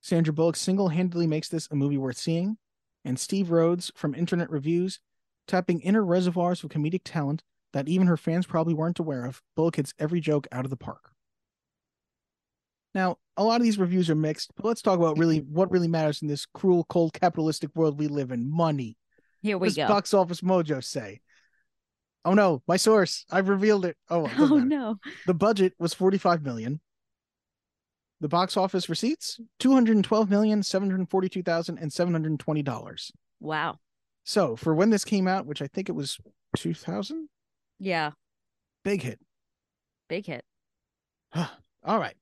Speaker 1: Sandra Bullock single handedly makes this a movie worth seeing. And Steve Rhodes from Internet Reviews, tapping inner reservoirs of comedic talent that even her fans probably weren't aware of. Bullock hits every joke out of the park. Now, a lot of these reviews are mixed, but let's talk about really what really matters in this cruel, cold, capitalistic world we live in money.
Speaker 2: Here we
Speaker 1: What
Speaker 2: go.
Speaker 1: Box Office Mojo say? Oh no, my source. I've revealed it. Oh, it
Speaker 2: oh no.
Speaker 1: The budget was 45 million. The box office receipts, $212,742,720.
Speaker 2: Wow.
Speaker 1: So, for when this came out, which I think it was 2000,
Speaker 2: Yeah.
Speaker 1: big hit.
Speaker 2: Big hit.
Speaker 1: All right.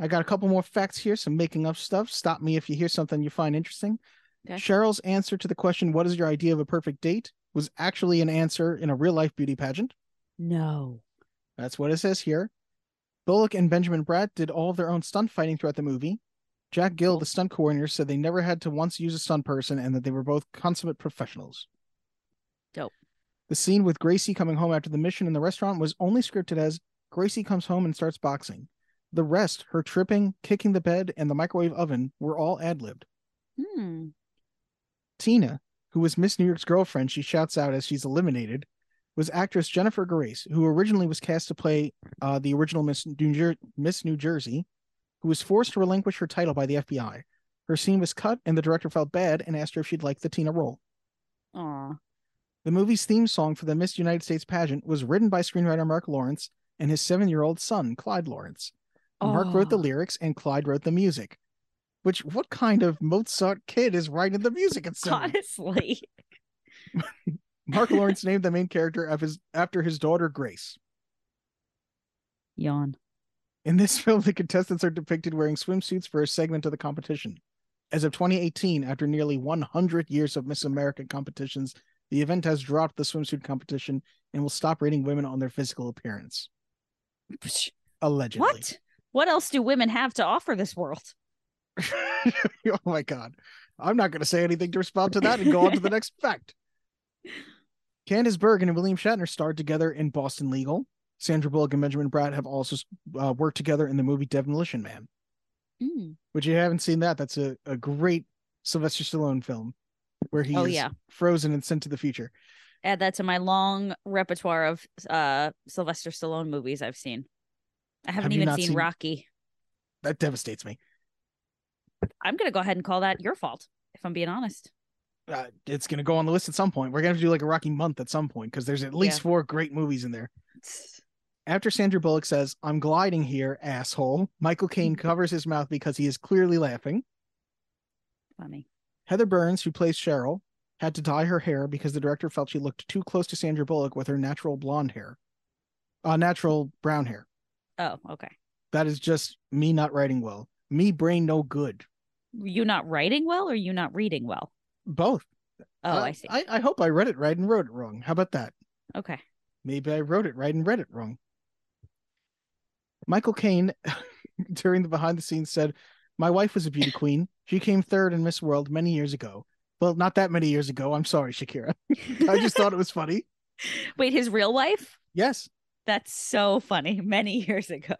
Speaker 1: I got a couple more facts here, some making up stuff. Stop me if you hear something you find interesting.
Speaker 2: Okay.
Speaker 1: Cheryl's answer to the question, What is your idea of a perfect date? was actually an answer in a real life beauty pageant.
Speaker 2: No.
Speaker 1: That's what it says here. Bullock and Benjamin Bratt did all of their own stunt fighting throughout the movie. Jack Gill, the stunt coordinator, said they never had to once use a stunt person and that they were both consummate professionals.
Speaker 2: Dope.
Speaker 1: The scene with Gracie coming home after the mission in the restaurant was only scripted as Gracie comes home and starts boxing. The rest, her tripping, kicking the bed, and the microwave oven, were all ad libbed.
Speaker 2: Hmm.
Speaker 1: Tina, who was Miss New York's girlfriend, she shouts out as she's eliminated, was actress Jennifer Gareis, who originally was cast to play uh, the original Miss New, Jer- Miss New Jersey, who was forced to relinquish her title by the FBI. Her scene was cut, and the director felt bad and asked her if she'd like the Tina role.
Speaker 2: Aw.
Speaker 1: The movie's theme song for the Miss United States pageant was written by screenwriter Marc Lawrence and his seven year old son, Clyde Lawrence. Mark wrote the lyrics, and Clyde wrote the music. Which, what kind of Mozart kid is writing the music Itself?
Speaker 2: Honestly.
Speaker 1: Marc Lawrence named the main character of his after his daughter Grace.
Speaker 2: Yawn.
Speaker 1: In this film, the contestants are depicted wearing swimsuits for a segment of the competition. As of 2018, after nearly 100 years of Miss America competitions, the event has dropped the swimsuit competition and will stop rating women on their physical appearance. Allegedly.
Speaker 2: What? What else do women have to offer this world?
Speaker 1: oh my god. I'm not going to say anything to respond to that and go on to the next fact. Candice Bergen and William Shatner starred together in Boston Legal. Sandra Bullock and Benjamin Bratt have also uh, worked together in the movie Demolition Man.
Speaker 2: Mm.
Speaker 1: Which you haven't seen that. That's a, a great Sylvester Stallone film where he
Speaker 2: Oh,
Speaker 1: is
Speaker 2: yeah.
Speaker 1: frozen and sent to the future.
Speaker 2: Add that to my long repertoire of uh Sylvester Stallone movies I've seen. I haven't
Speaker 1: Have
Speaker 2: even seen,
Speaker 1: seen-
Speaker 2: Rocky.
Speaker 1: That devastates me.
Speaker 2: I'm gonna go ahead and call that your fault, if I'm being honest.
Speaker 1: Uh, it's going to go on the list at some point. We're going to have to do like a Rocky month at some point because there's at least
Speaker 2: Yeah.
Speaker 1: four great movies in there. After Sandra Bullock says, I'm gliding here, asshole, Michael Caine covers his mouth because he is clearly laughing.
Speaker 2: Funny.
Speaker 1: Heather Burns, who plays Cheryl, had to dye her hair because the director felt she looked too close to Sandra Bullock with her natural blonde hair. Uh, natural brown hair.
Speaker 2: Oh, okay.
Speaker 1: That is just me not writing well. Me brain no good.
Speaker 2: You not writing well or you not reading well?
Speaker 1: Both.
Speaker 2: Oh,
Speaker 1: Uh,
Speaker 2: I see.
Speaker 1: I, I hope I read it right and wrote it wrong. How about that?
Speaker 2: Okay.
Speaker 1: Maybe I wrote it right and read it wrong. Michael Caine, during the behind the scenes, said, My wife was a beauty queen. She came third in Miss World many years ago. Well, not that many years ago. I'm sorry, Shakira. I just thought it was funny.
Speaker 2: Wait, his real wife?
Speaker 1: Yes,
Speaker 2: That's so funny. Many years ago.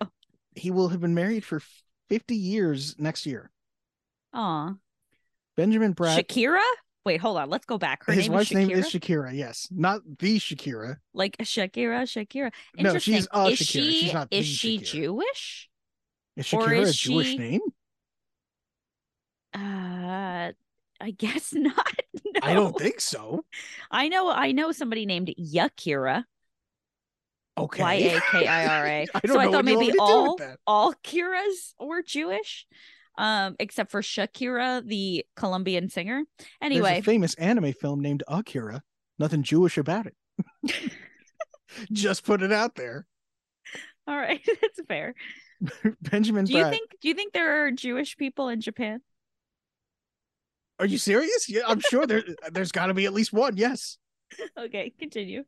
Speaker 1: he will have been married for 50 years next year.
Speaker 2: Aw.
Speaker 1: Benjamin Bratt.
Speaker 2: Shakira? Wait, hold on. Let's go back. Her
Speaker 1: his
Speaker 2: name
Speaker 1: wif's
Speaker 2: is
Speaker 1: name is Shakira. Yes, not the Shakira.
Speaker 2: like Shakira, Shakira.
Speaker 1: No, she's a
Speaker 2: is
Speaker 1: Shakira.
Speaker 2: she
Speaker 1: She's not
Speaker 2: is she
Speaker 1: Shakira.
Speaker 2: Jewish?
Speaker 1: Is
Speaker 2: Or
Speaker 1: Shakira
Speaker 2: is
Speaker 1: a Jewish name?
Speaker 2: Uh I guess not. No.
Speaker 1: I don't think so.
Speaker 2: I know I know somebody named Yakira.
Speaker 1: Okay.
Speaker 2: Y A K I R A. So I thought
Speaker 1: what you want
Speaker 2: maybe
Speaker 1: me to do with
Speaker 2: all all Kiras were Jewish. Um, except for Shakira, the Colombian singer. Anyway, There's
Speaker 1: a famous anime film named Akira. Nothing Jewish about it. Just put it out there.
Speaker 2: all right, that's fair.
Speaker 1: Benjamin
Speaker 2: Do you
Speaker 1: Bratt.
Speaker 2: think do you think there are Jewish people in Japan?
Speaker 1: Are you serious? Yeah, I'm sure there. There's got to be at least one. Yes.
Speaker 2: Okay, continue.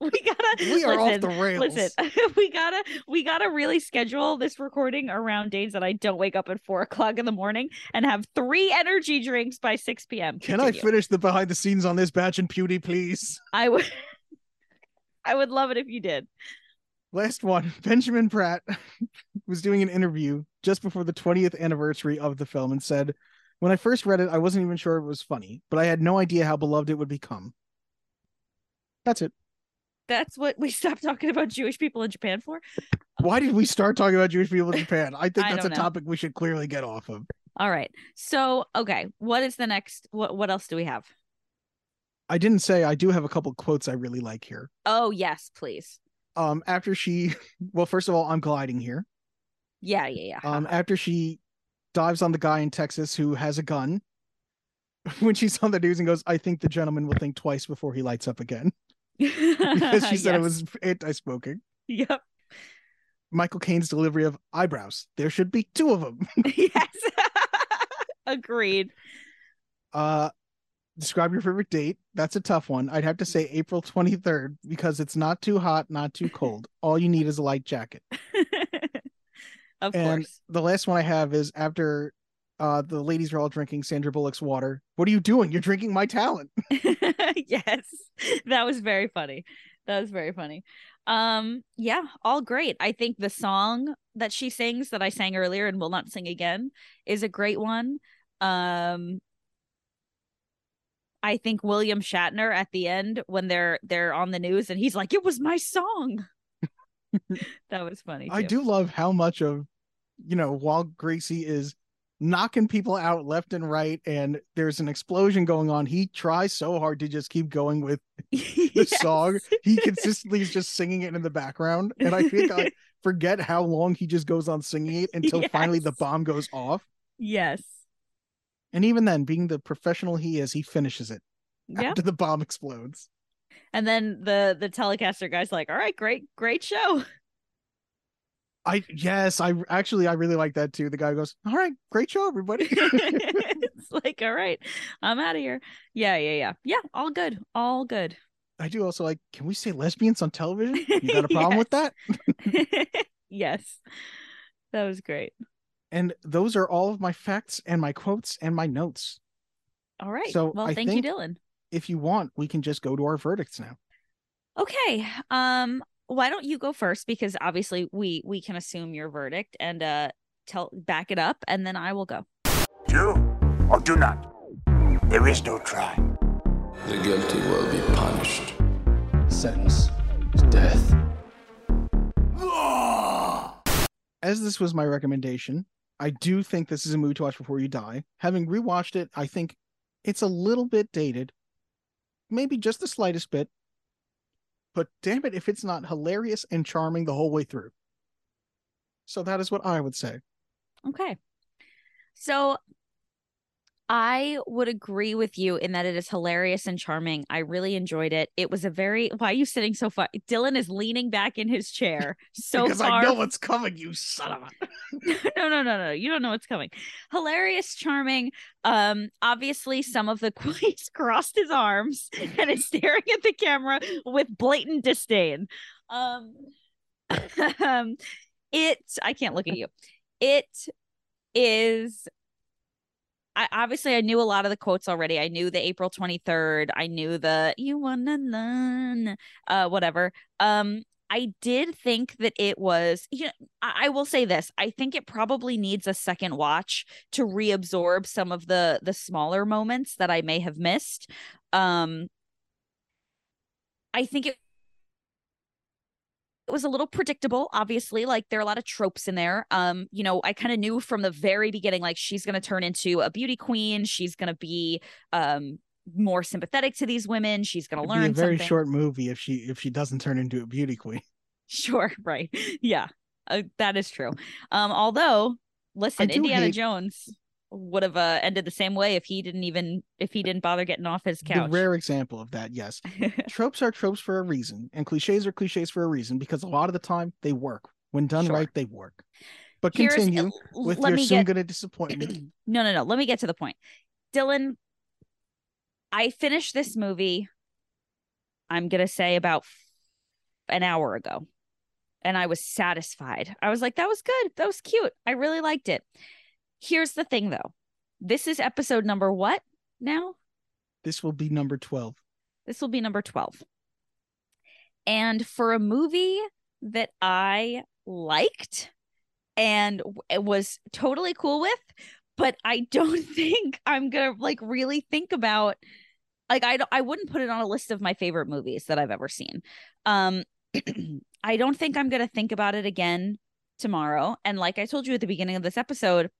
Speaker 2: we gotta
Speaker 1: We are off
Speaker 2: listen,
Speaker 1: the rails.
Speaker 2: Listen, we gotta we gotta really schedule this recording around days that I don't wake up at four o'clock in the morning and have three energy drinks by six p.m.
Speaker 1: Can I finish the behind the scenes on this batch and Pewdie, please?
Speaker 2: I would. I would love it if you did.
Speaker 1: Last one. Benjamin Bratt was doing an interview just before the 20th anniversary of the film and said, When I first read it, I wasn't even sure it was funny, but I had no idea how beloved it would become. That's it.
Speaker 2: That's what we stopped talking about Jewish people in Japan for.
Speaker 1: Why did we start talking about Jewish people in Japan? I think
Speaker 2: I
Speaker 1: that's a
Speaker 2: know.
Speaker 1: topic we should clearly get off of.
Speaker 2: All right. So, okay, what is the next? What what else do we have?
Speaker 1: I didn't say I do have a couple quotes I really like here.
Speaker 2: Oh yes, please.
Speaker 1: Um, after she, well, first of all, I'm gliding here.
Speaker 2: Yeah, yeah, yeah.
Speaker 1: Um, after she dives on the guy in Texas who has a gun, when she's on the news and goes, "I think the gentleman will think twice before he lights up again," because she said it was anti-smoking.
Speaker 2: Yep.
Speaker 1: Michael Caine's delivery of eyebrows. There should be two of them.
Speaker 2: yes. Agreed.
Speaker 1: Uh, describe your favorite date. That's a tough one. I'd have to say April 23rd because it's not too hot, not too cold. All you need is a light jacket.
Speaker 2: of
Speaker 1: and
Speaker 2: course.
Speaker 1: the last one I have is after uh the ladies are all drinking Sandra Bullock's water. What are you doing? You're drinking my talent.
Speaker 2: yes. That was very funny. That was very funny. Um yeah, all great. I think the song that she sings that I sang earlier and will not sing again is a great one. Um I think William Shatner at the end when they're they're on the news and he's like it was my song. that was funny.
Speaker 1: I do love how much of you know while Gracie is knocking people out left and right and there's an explosion going on he tries so hard to just keep going with the
Speaker 2: Yes.
Speaker 1: song he consistently is just singing it in the background and i think i forget how long he just goes on singing it until finally the bomb goes off
Speaker 2: Yes.
Speaker 1: and even then being the professional he is he finishes it
Speaker 2: Yeah.
Speaker 1: after the bomb explodes
Speaker 2: And then the the telecaster guy's like, "All right, great, great show."
Speaker 1: I yes i actually i really like that too the guy goes all right great show everybody
Speaker 2: it's like, "All right, I'm out of here." Yeah, yeah, yeah, yeah. All good, all good.
Speaker 1: i do also like can we say lesbians on television you got a problem with that
Speaker 2: yes, that was great.
Speaker 1: And those are all of my facts and my quotes and my notes.
Speaker 2: All right.
Speaker 1: So
Speaker 2: well,
Speaker 1: I
Speaker 2: thank you, Dylan.
Speaker 1: If you want, we can just go to our verdicts now.
Speaker 2: Okay. Um, why don't you go first? Because obviously we we can assume your verdict and uh tell back it up, and then I will go.
Speaker 5: Do or do not. There is no try.
Speaker 4: The guilty will be punished.
Speaker 3: Sentence is death.
Speaker 1: As this was my recommendation, I do think this is a movie to watch before you die. Having rewatched it, I think it's a little bit dated, maybe just the slightest bit. But damn it, if it's not hilarious and charming the whole way through. So that is what I would say.
Speaker 2: Okay. So I would agree with you in that it is hilarious and charming. I really enjoyed it. It was a very why are you sitting so far? Dylan is leaning back in his chair so
Speaker 1: because
Speaker 2: far.
Speaker 1: I know what's coming, you son of a.
Speaker 2: no, no, no, no. You don't know what's coming. Hilarious, charming. Um, obviously, some of the he's crossed his arms and is staring at the camera with blatant disdain. Um, um, it. I can't look at you. It is. I obviously I knew a lot of the quotes already. I knew the April twenty third. I knew the "You wanna learn," uh, whatever. Um, I did think that it was, you know, I, I will say this. I think it probably needs a second watch to reabsorb some of the the smaller moments that I may have missed. Um I think it it was a little predictable obviously like there are a lot of tropes in there um you know i kind of knew from the very beginning like she's going to turn into a beauty queen she's going to be um more sympathetic to these women she's going to
Speaker 1: It'd be
Speaker 2: learn
Speaker 1: a very
Speaker 2: something.
Speaker 1: short movie if she if she doesn't turn into a beauty queen.
Speaker 2: Sure, right. Yeah, uh, that is true. Um, although, listen, Indiana
Speaker 1: hate-
Speaker 2: Jones would have uh, ended the same way if he didn't even if he didn't bother getting off his
Speaker 1: The
Speaker 2: couch.
Speaker 1: rare example of that, yes. tropes are tropes for a reason, and cliches are cliches for a reason because a lot of the time they work. When done
Speaker 2: Sure.
Speaker 1: right, they work. But
Speaker 2: Here's-
Speaker 1: continue
Speaker 2: l-
Speaker 1: with your soon
Speaker 2: get-
Speaker 1: gonna disappoint me.
Speaker 2: no, no, no. Let me get to the point. Dylan, I finished this movie. I'm gonna say about an hour ago, and I was satisfied. I was like, "That was good. That was cute. I really liked it." Here's the thing, though. This is episode number what now?
Speaker 1: This will be number 12.
Speaker 2: This will be number 12. And for a movie that I liked and it was totally cool with, but I don't think I'm going to like really think about like I I wouldn't put it on a list of my favorite movies that I've ever seen. Um I don't think I'm going to think about it again tomorrow and like I told you at the beginning of this episode,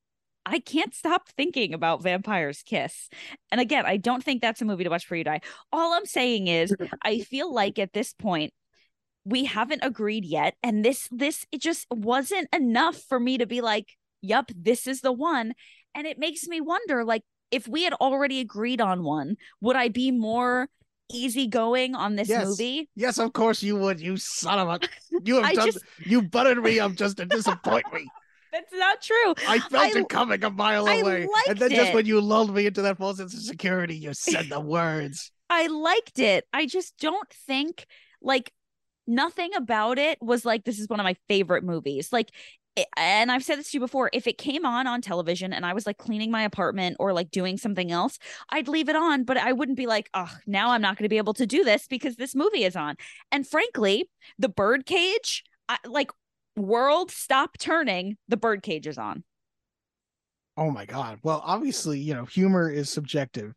Speaker 2: I can't stop thinking about Vampire's Kiss. And again, I don't think that's a movie to watch for you die. All I'm saying is I feel like at this point we haven't agreed yet and this this it just wasn't enough for me to be like, yep, this is the one." And it makes me wonder like if we had already agreed on one, would I be more easygoing on this
Speaker 1: Yes.
Speaker 2: movie?
Speaker 1: Yes, of course you would, you son of a you have done
Speaker 2: just-
Speaker 1: you buttered me up just to disappoint me.
Speaker 2: That's not true.
Speaker 1: I felt
Speaker 2: I-
Speaker 1: it coming a mile
Speaker 2: I
Speaker 1: away. And then
Speaker 2: liked
Speaker 1: just
Speaker 2: it.
Speaker 1: when you lulled me into that false sense of security, you said the words.
Speaker 2: I liked it. I just don't think like nothing about it was like this is one of my favorite movies. Like and I've said this to you before, if it came on on television and I was like cleaning my apartment or like doing something else, I'd leave it on, but I wouldn't be like, "Oh, now I'm not going to be able to do this because this movie is on." And frankly, the birdcage, I, like world stop turning, the birdcage is on.
Speaker 1: Oh my god. Well, obviously, you know, humor is subjective,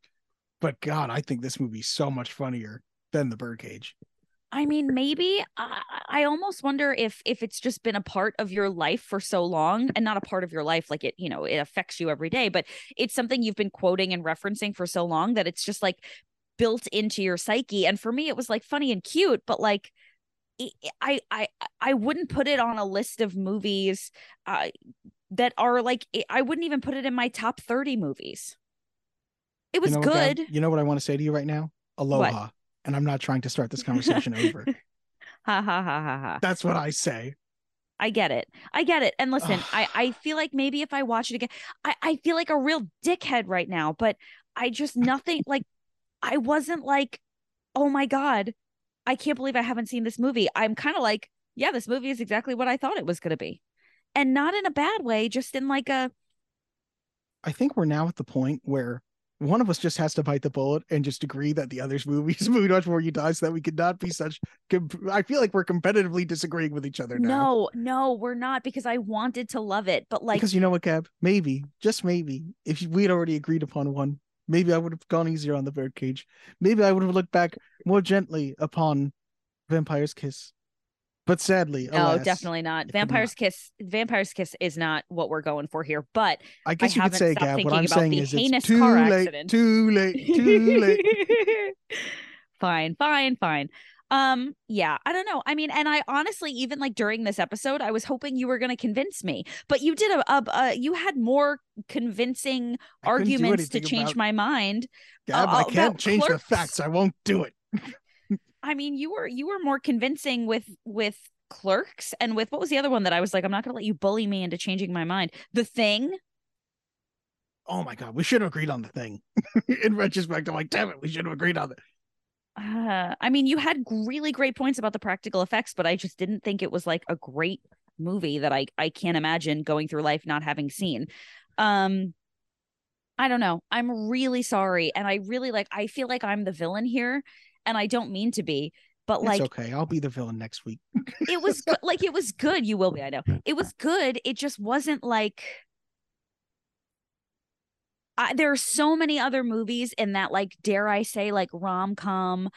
Speaker 1: but God, I think this movie's so much funnier than the birdcage.
Speaker 2: I mean, maybe I, I almost wonder if if it's just been a part of your life for so long, and not a part of your life like it, you know, it affects you every day, but it's something you've been quoting and referencing for so long that it's just like built into your psyche. And for me, it was like funny and cute, but like I I I, wouldn't put it on a list of movies uh, that are like I wouldn't even put it in my top thirty movies. It was
Speaker 1: you know what,
Speaker 2: good.
Speaker 1: you know what I want to say to you right now? Aloha. And I'm not trying to start this conversation over.
Speaker 2: Ha ha ha ha ha.
Speaker 1: That's what I say.
Speaker 2: I get it. I get it. And listen, I I feel like maybe if I watch it again, I I feel like a real dickhead right now, but I just nothing like I wasn't like, "Oh my god, I can't believe I haven't seen this movie." I'm kind of like, "Yeah, this movie is exactly what I thought it was going to be." And not in a bad way, just in like a
Speaker 1: I think we're now at the point where one of us just has to bite the bullet and just agree that the other's movie is movie much before you die so that we could not be such comp- I feel like we're competitively disagreeing with each other now.
Speaker 2: No, no, we're not because I wanted to love it, but like
Speaker 1: because you know what, Gab? Maybe, just maybe, if we'd already agreed upon one, maybe I would have gone easier on the birdcage. Maybe I would have looked back more gently upon Vampire's Kiss. But sadly,
Speaker 2: no,
Speaker 1: alas,
Speaker 2: definitely not. Vampire's Kiss, Vampire's Kiss is not what we're going for here, but
Speaker 1: I guess you could say, Gab. What I'm saying is, it's too
Speaker 2: car
Speaker 1: late,
Speaker 2: accident.
Speaker 1: too late, too late.
Speaker 2: fine, fine, fine. Um, yeah, I don't know. I mean, and I honestly, even like during this episode, I was hoping you were going to convince me, but you did a, a, a you had more convincing
Speaker 1: I
Speaker 2: arguments to change
Speaker 1: about-
Speaker 2: my mind.
Speaker 1: Gab,
Speaker 2: uh,
Speaker 1: I can't change the facts. I won't do it.
Speaker 2: I mean, you were you were more convincing with with Clerks and with what was the other one that I was like, I'm not going to let you bully me into changing my mind. The Thing.
Speaker 1: Oh my god, we should have agreed on the thing. In retrospect, I'm like, damn it, we should have agreed on it.
Speaker 2: Uh, I mean, you had really great points about the practical effects, but I just didn't think it was like a great movie that I I can't imagine going through life not having seen. Um, I don't know. I'm really sorry, and I really like. I feel like I'm the villain here, and I don't mean to be. but
Speaker 1: It's
Speaker 2: like
Speaker 1: okay. I'll be the villain next week.
Speaker 2: it was good. like it was good. You will be, I know. It was good. It just wasn't like I, there are so many other movies in that like dare I say like rom-com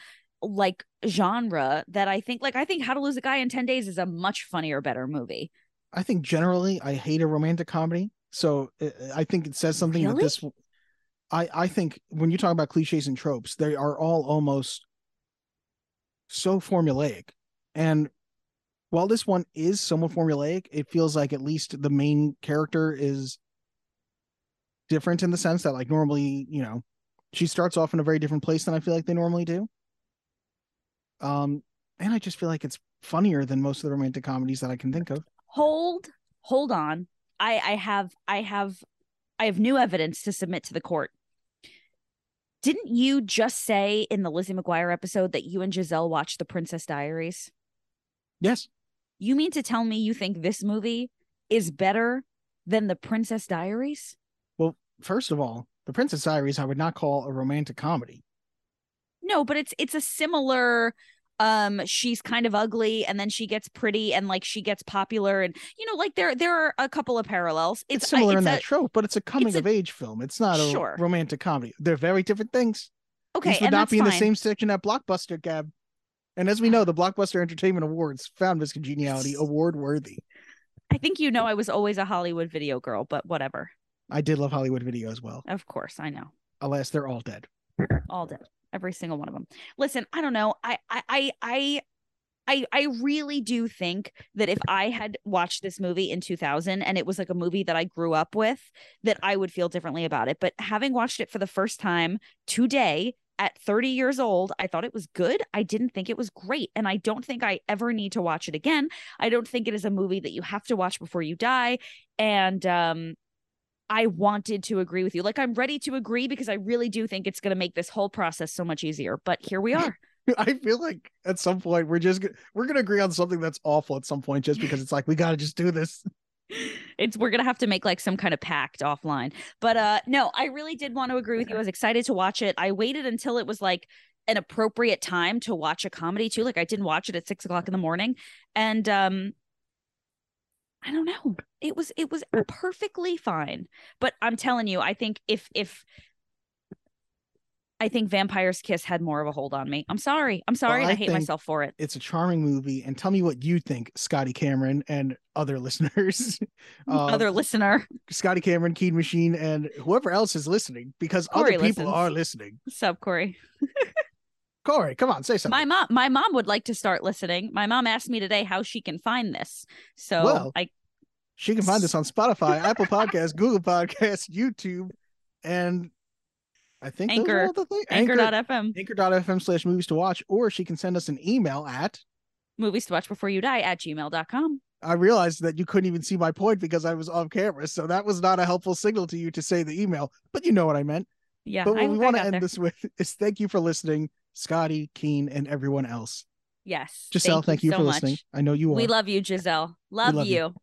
Speaker 2: like genre that I think like I think How to Lose a Guy in 10 Days is a much funnier better movie.
Speaker 1: I think generally I hate a romantic comedy. So uh, I think it says something that this. I I think when you talk about cliches and tropes, they are all almost so formulaic, and while this one is somewhat formulaic, it feels like at least the main character is different in the sense that like normally you know she starts off in a very different place than I feel like they normally do. Um, and I just feel like it's funnier than most of the romantic comedies that I can think of.
Speaker 2: Hold hold on. I I have I have I have new evidence to submit to the court. Didn't you just say in the Lizzie McGuire episode that you and Giselle watched The Princess Diaries?
Speaker 1: Yes.
Speaker 2: You mean to tell me you think this movie is better than The Princess Diaries?
Speaker 1: First of all, The Princess Diaries I would not call a romantic comedy.
Speaker 2: No, but it's it's a similar um she's kind of ugly and then she gets pretty and like she gets popular and you know like there there are a couple of parallels.
Speaker 1: It's,
Speaker 2: It's,
Speaker 1: similar
Speaker 2: I,
Speaker 1: in
Speaker 2: it's
Speaker 1: that
Speaker 2: a-
Speaker 1: trope, but it's a coming
Speaker 2: a-
Speaker 1: of age film. It's not a
Speaker 2: Sure.
Speaker 1: romantic comedy. They're very different things.
Speaker 2: okay,
Speaker 1: These would
Speaker 2: and
Speaker 1: not be in the same section at Blockbuster, Gab. And as we know, the Blockbuster Entertainment Awards found Miss Congeniality award worthy.
Speaker 2: I think you know I was always a Hollywood video girl, but whatever.
Speaker 1: I did love Hollywood Video as well.
Speaker 2: Of course, I know.
Speaker 1: Alas, they're all dead.
Speaker 2: All dead. Every single one of them. Listen, I don't know. I I I I I, I really do think that if I had watched this movie in 2000 and it was like a movie that I grew up with, that I would feel differently about it. But having watched it for the first time today at 30 years old, I thought it was good. I didn't think it was great. And I don't think I ever need to watch it again. I don't think it is a movie that you have to watch before you die. And um, I wanted to agree with you. Like I'm ready to agree because I really do think it's going to make this whole process so much easier. But here we are.
Speaker 1: I feel like at some point we're just we're gonna agree on something that's awful at some point, just because it's like we gotta just do this.
Speaker 2: it's we're gonna have to make like some kind of pact offline. But uh no, I really did want to agree with you. I was excited to watch it. I waited until it was like an appropriate time to watch a comedy too. Like I didn't watch it at six o'clock in the morning. And um I don't know. It was it was perfectly fine. But I'm telling you, I think if if I think Vampire's Kiss had more of a hold on me. I'm sorry. I'm sorry, and
Speaker 1: I
Speaker 2: I hate myself for it.
Speaker 1: It's a charming movie, and tell me what you think, Scotty Cameron and other listeners.
Speaker 2: Other um, listener,
Speaker 1: Scotty Cameron, Keen Machine, and whoever else is listening, because
Speaker 2: Corey
Speaker 1: other people
Speaker 2: listens.
Speaker 1: are listening.
Speaker 2: sub Corey.
Speaker 1: Corey, come on, say something.
Speaker 2: My mom, my mom would like to start listening. My mom asked me today how she can find this. So
Speaker 1: Well,
Speaker 2: I
Speaker 1: She can find us on Spotify, Apple Podcasts, Google Podcasts, YouTube, and I think
Speaker 2: Anchor.
Speaker 1: all the
Speaker 2: anchor.fm
Speaker 1: Anchor.fm slash movies to watch, or she can send us an email at.
Speaker 2: movies to watch before you die at gmail.com.
Speaker 1: I realized that you couldn't even see my point because I was off camera, so that was not a helpful signal to you to say the email, but you know what I meant.
Speaker 2: Yeah.
Speaker 1: but what
Speaker 2: I,
Speaker 1: we want to end
Speaker 2: there.
Speaker 1: this with is thank you for listening, Scotty, Keen, and everyone else.
Speaker 2: Yes.
Speaker 1: Giselle, thank, you,
Speaker 2: so
Speaker 1: for
Speaker 2: much.
Speaker 1: listening. I know you are.
Speaker 2: We love you, Giselle. Love,
Speaker 1: love
Speaker 2: you.
Speaker 1: you.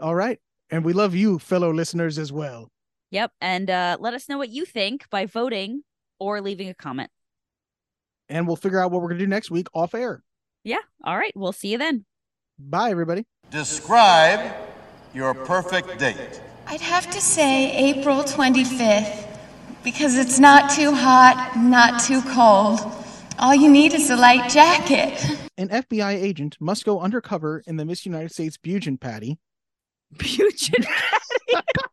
Speaker 1: All right. And we love you, fellow listeners, as well.
Speaker 2: Yep. And uh, let us know what you think by voting or leaving a comment.
Speaker 1: And we'll figure out what we're going to do next week off air.
Speaker 2: Yeah. All right. We'll see you then.
Speaker 1: Bye, everybody.
Speaker 10: Describe your perfect date.
Speaker 11: I'd have to say April 25th because it's not too hot, not too cold. All you need is a light jacket.
Speaker 1: An FBI agent must go undercover in the Miss United States Bugent patty
Speaker 2: Puget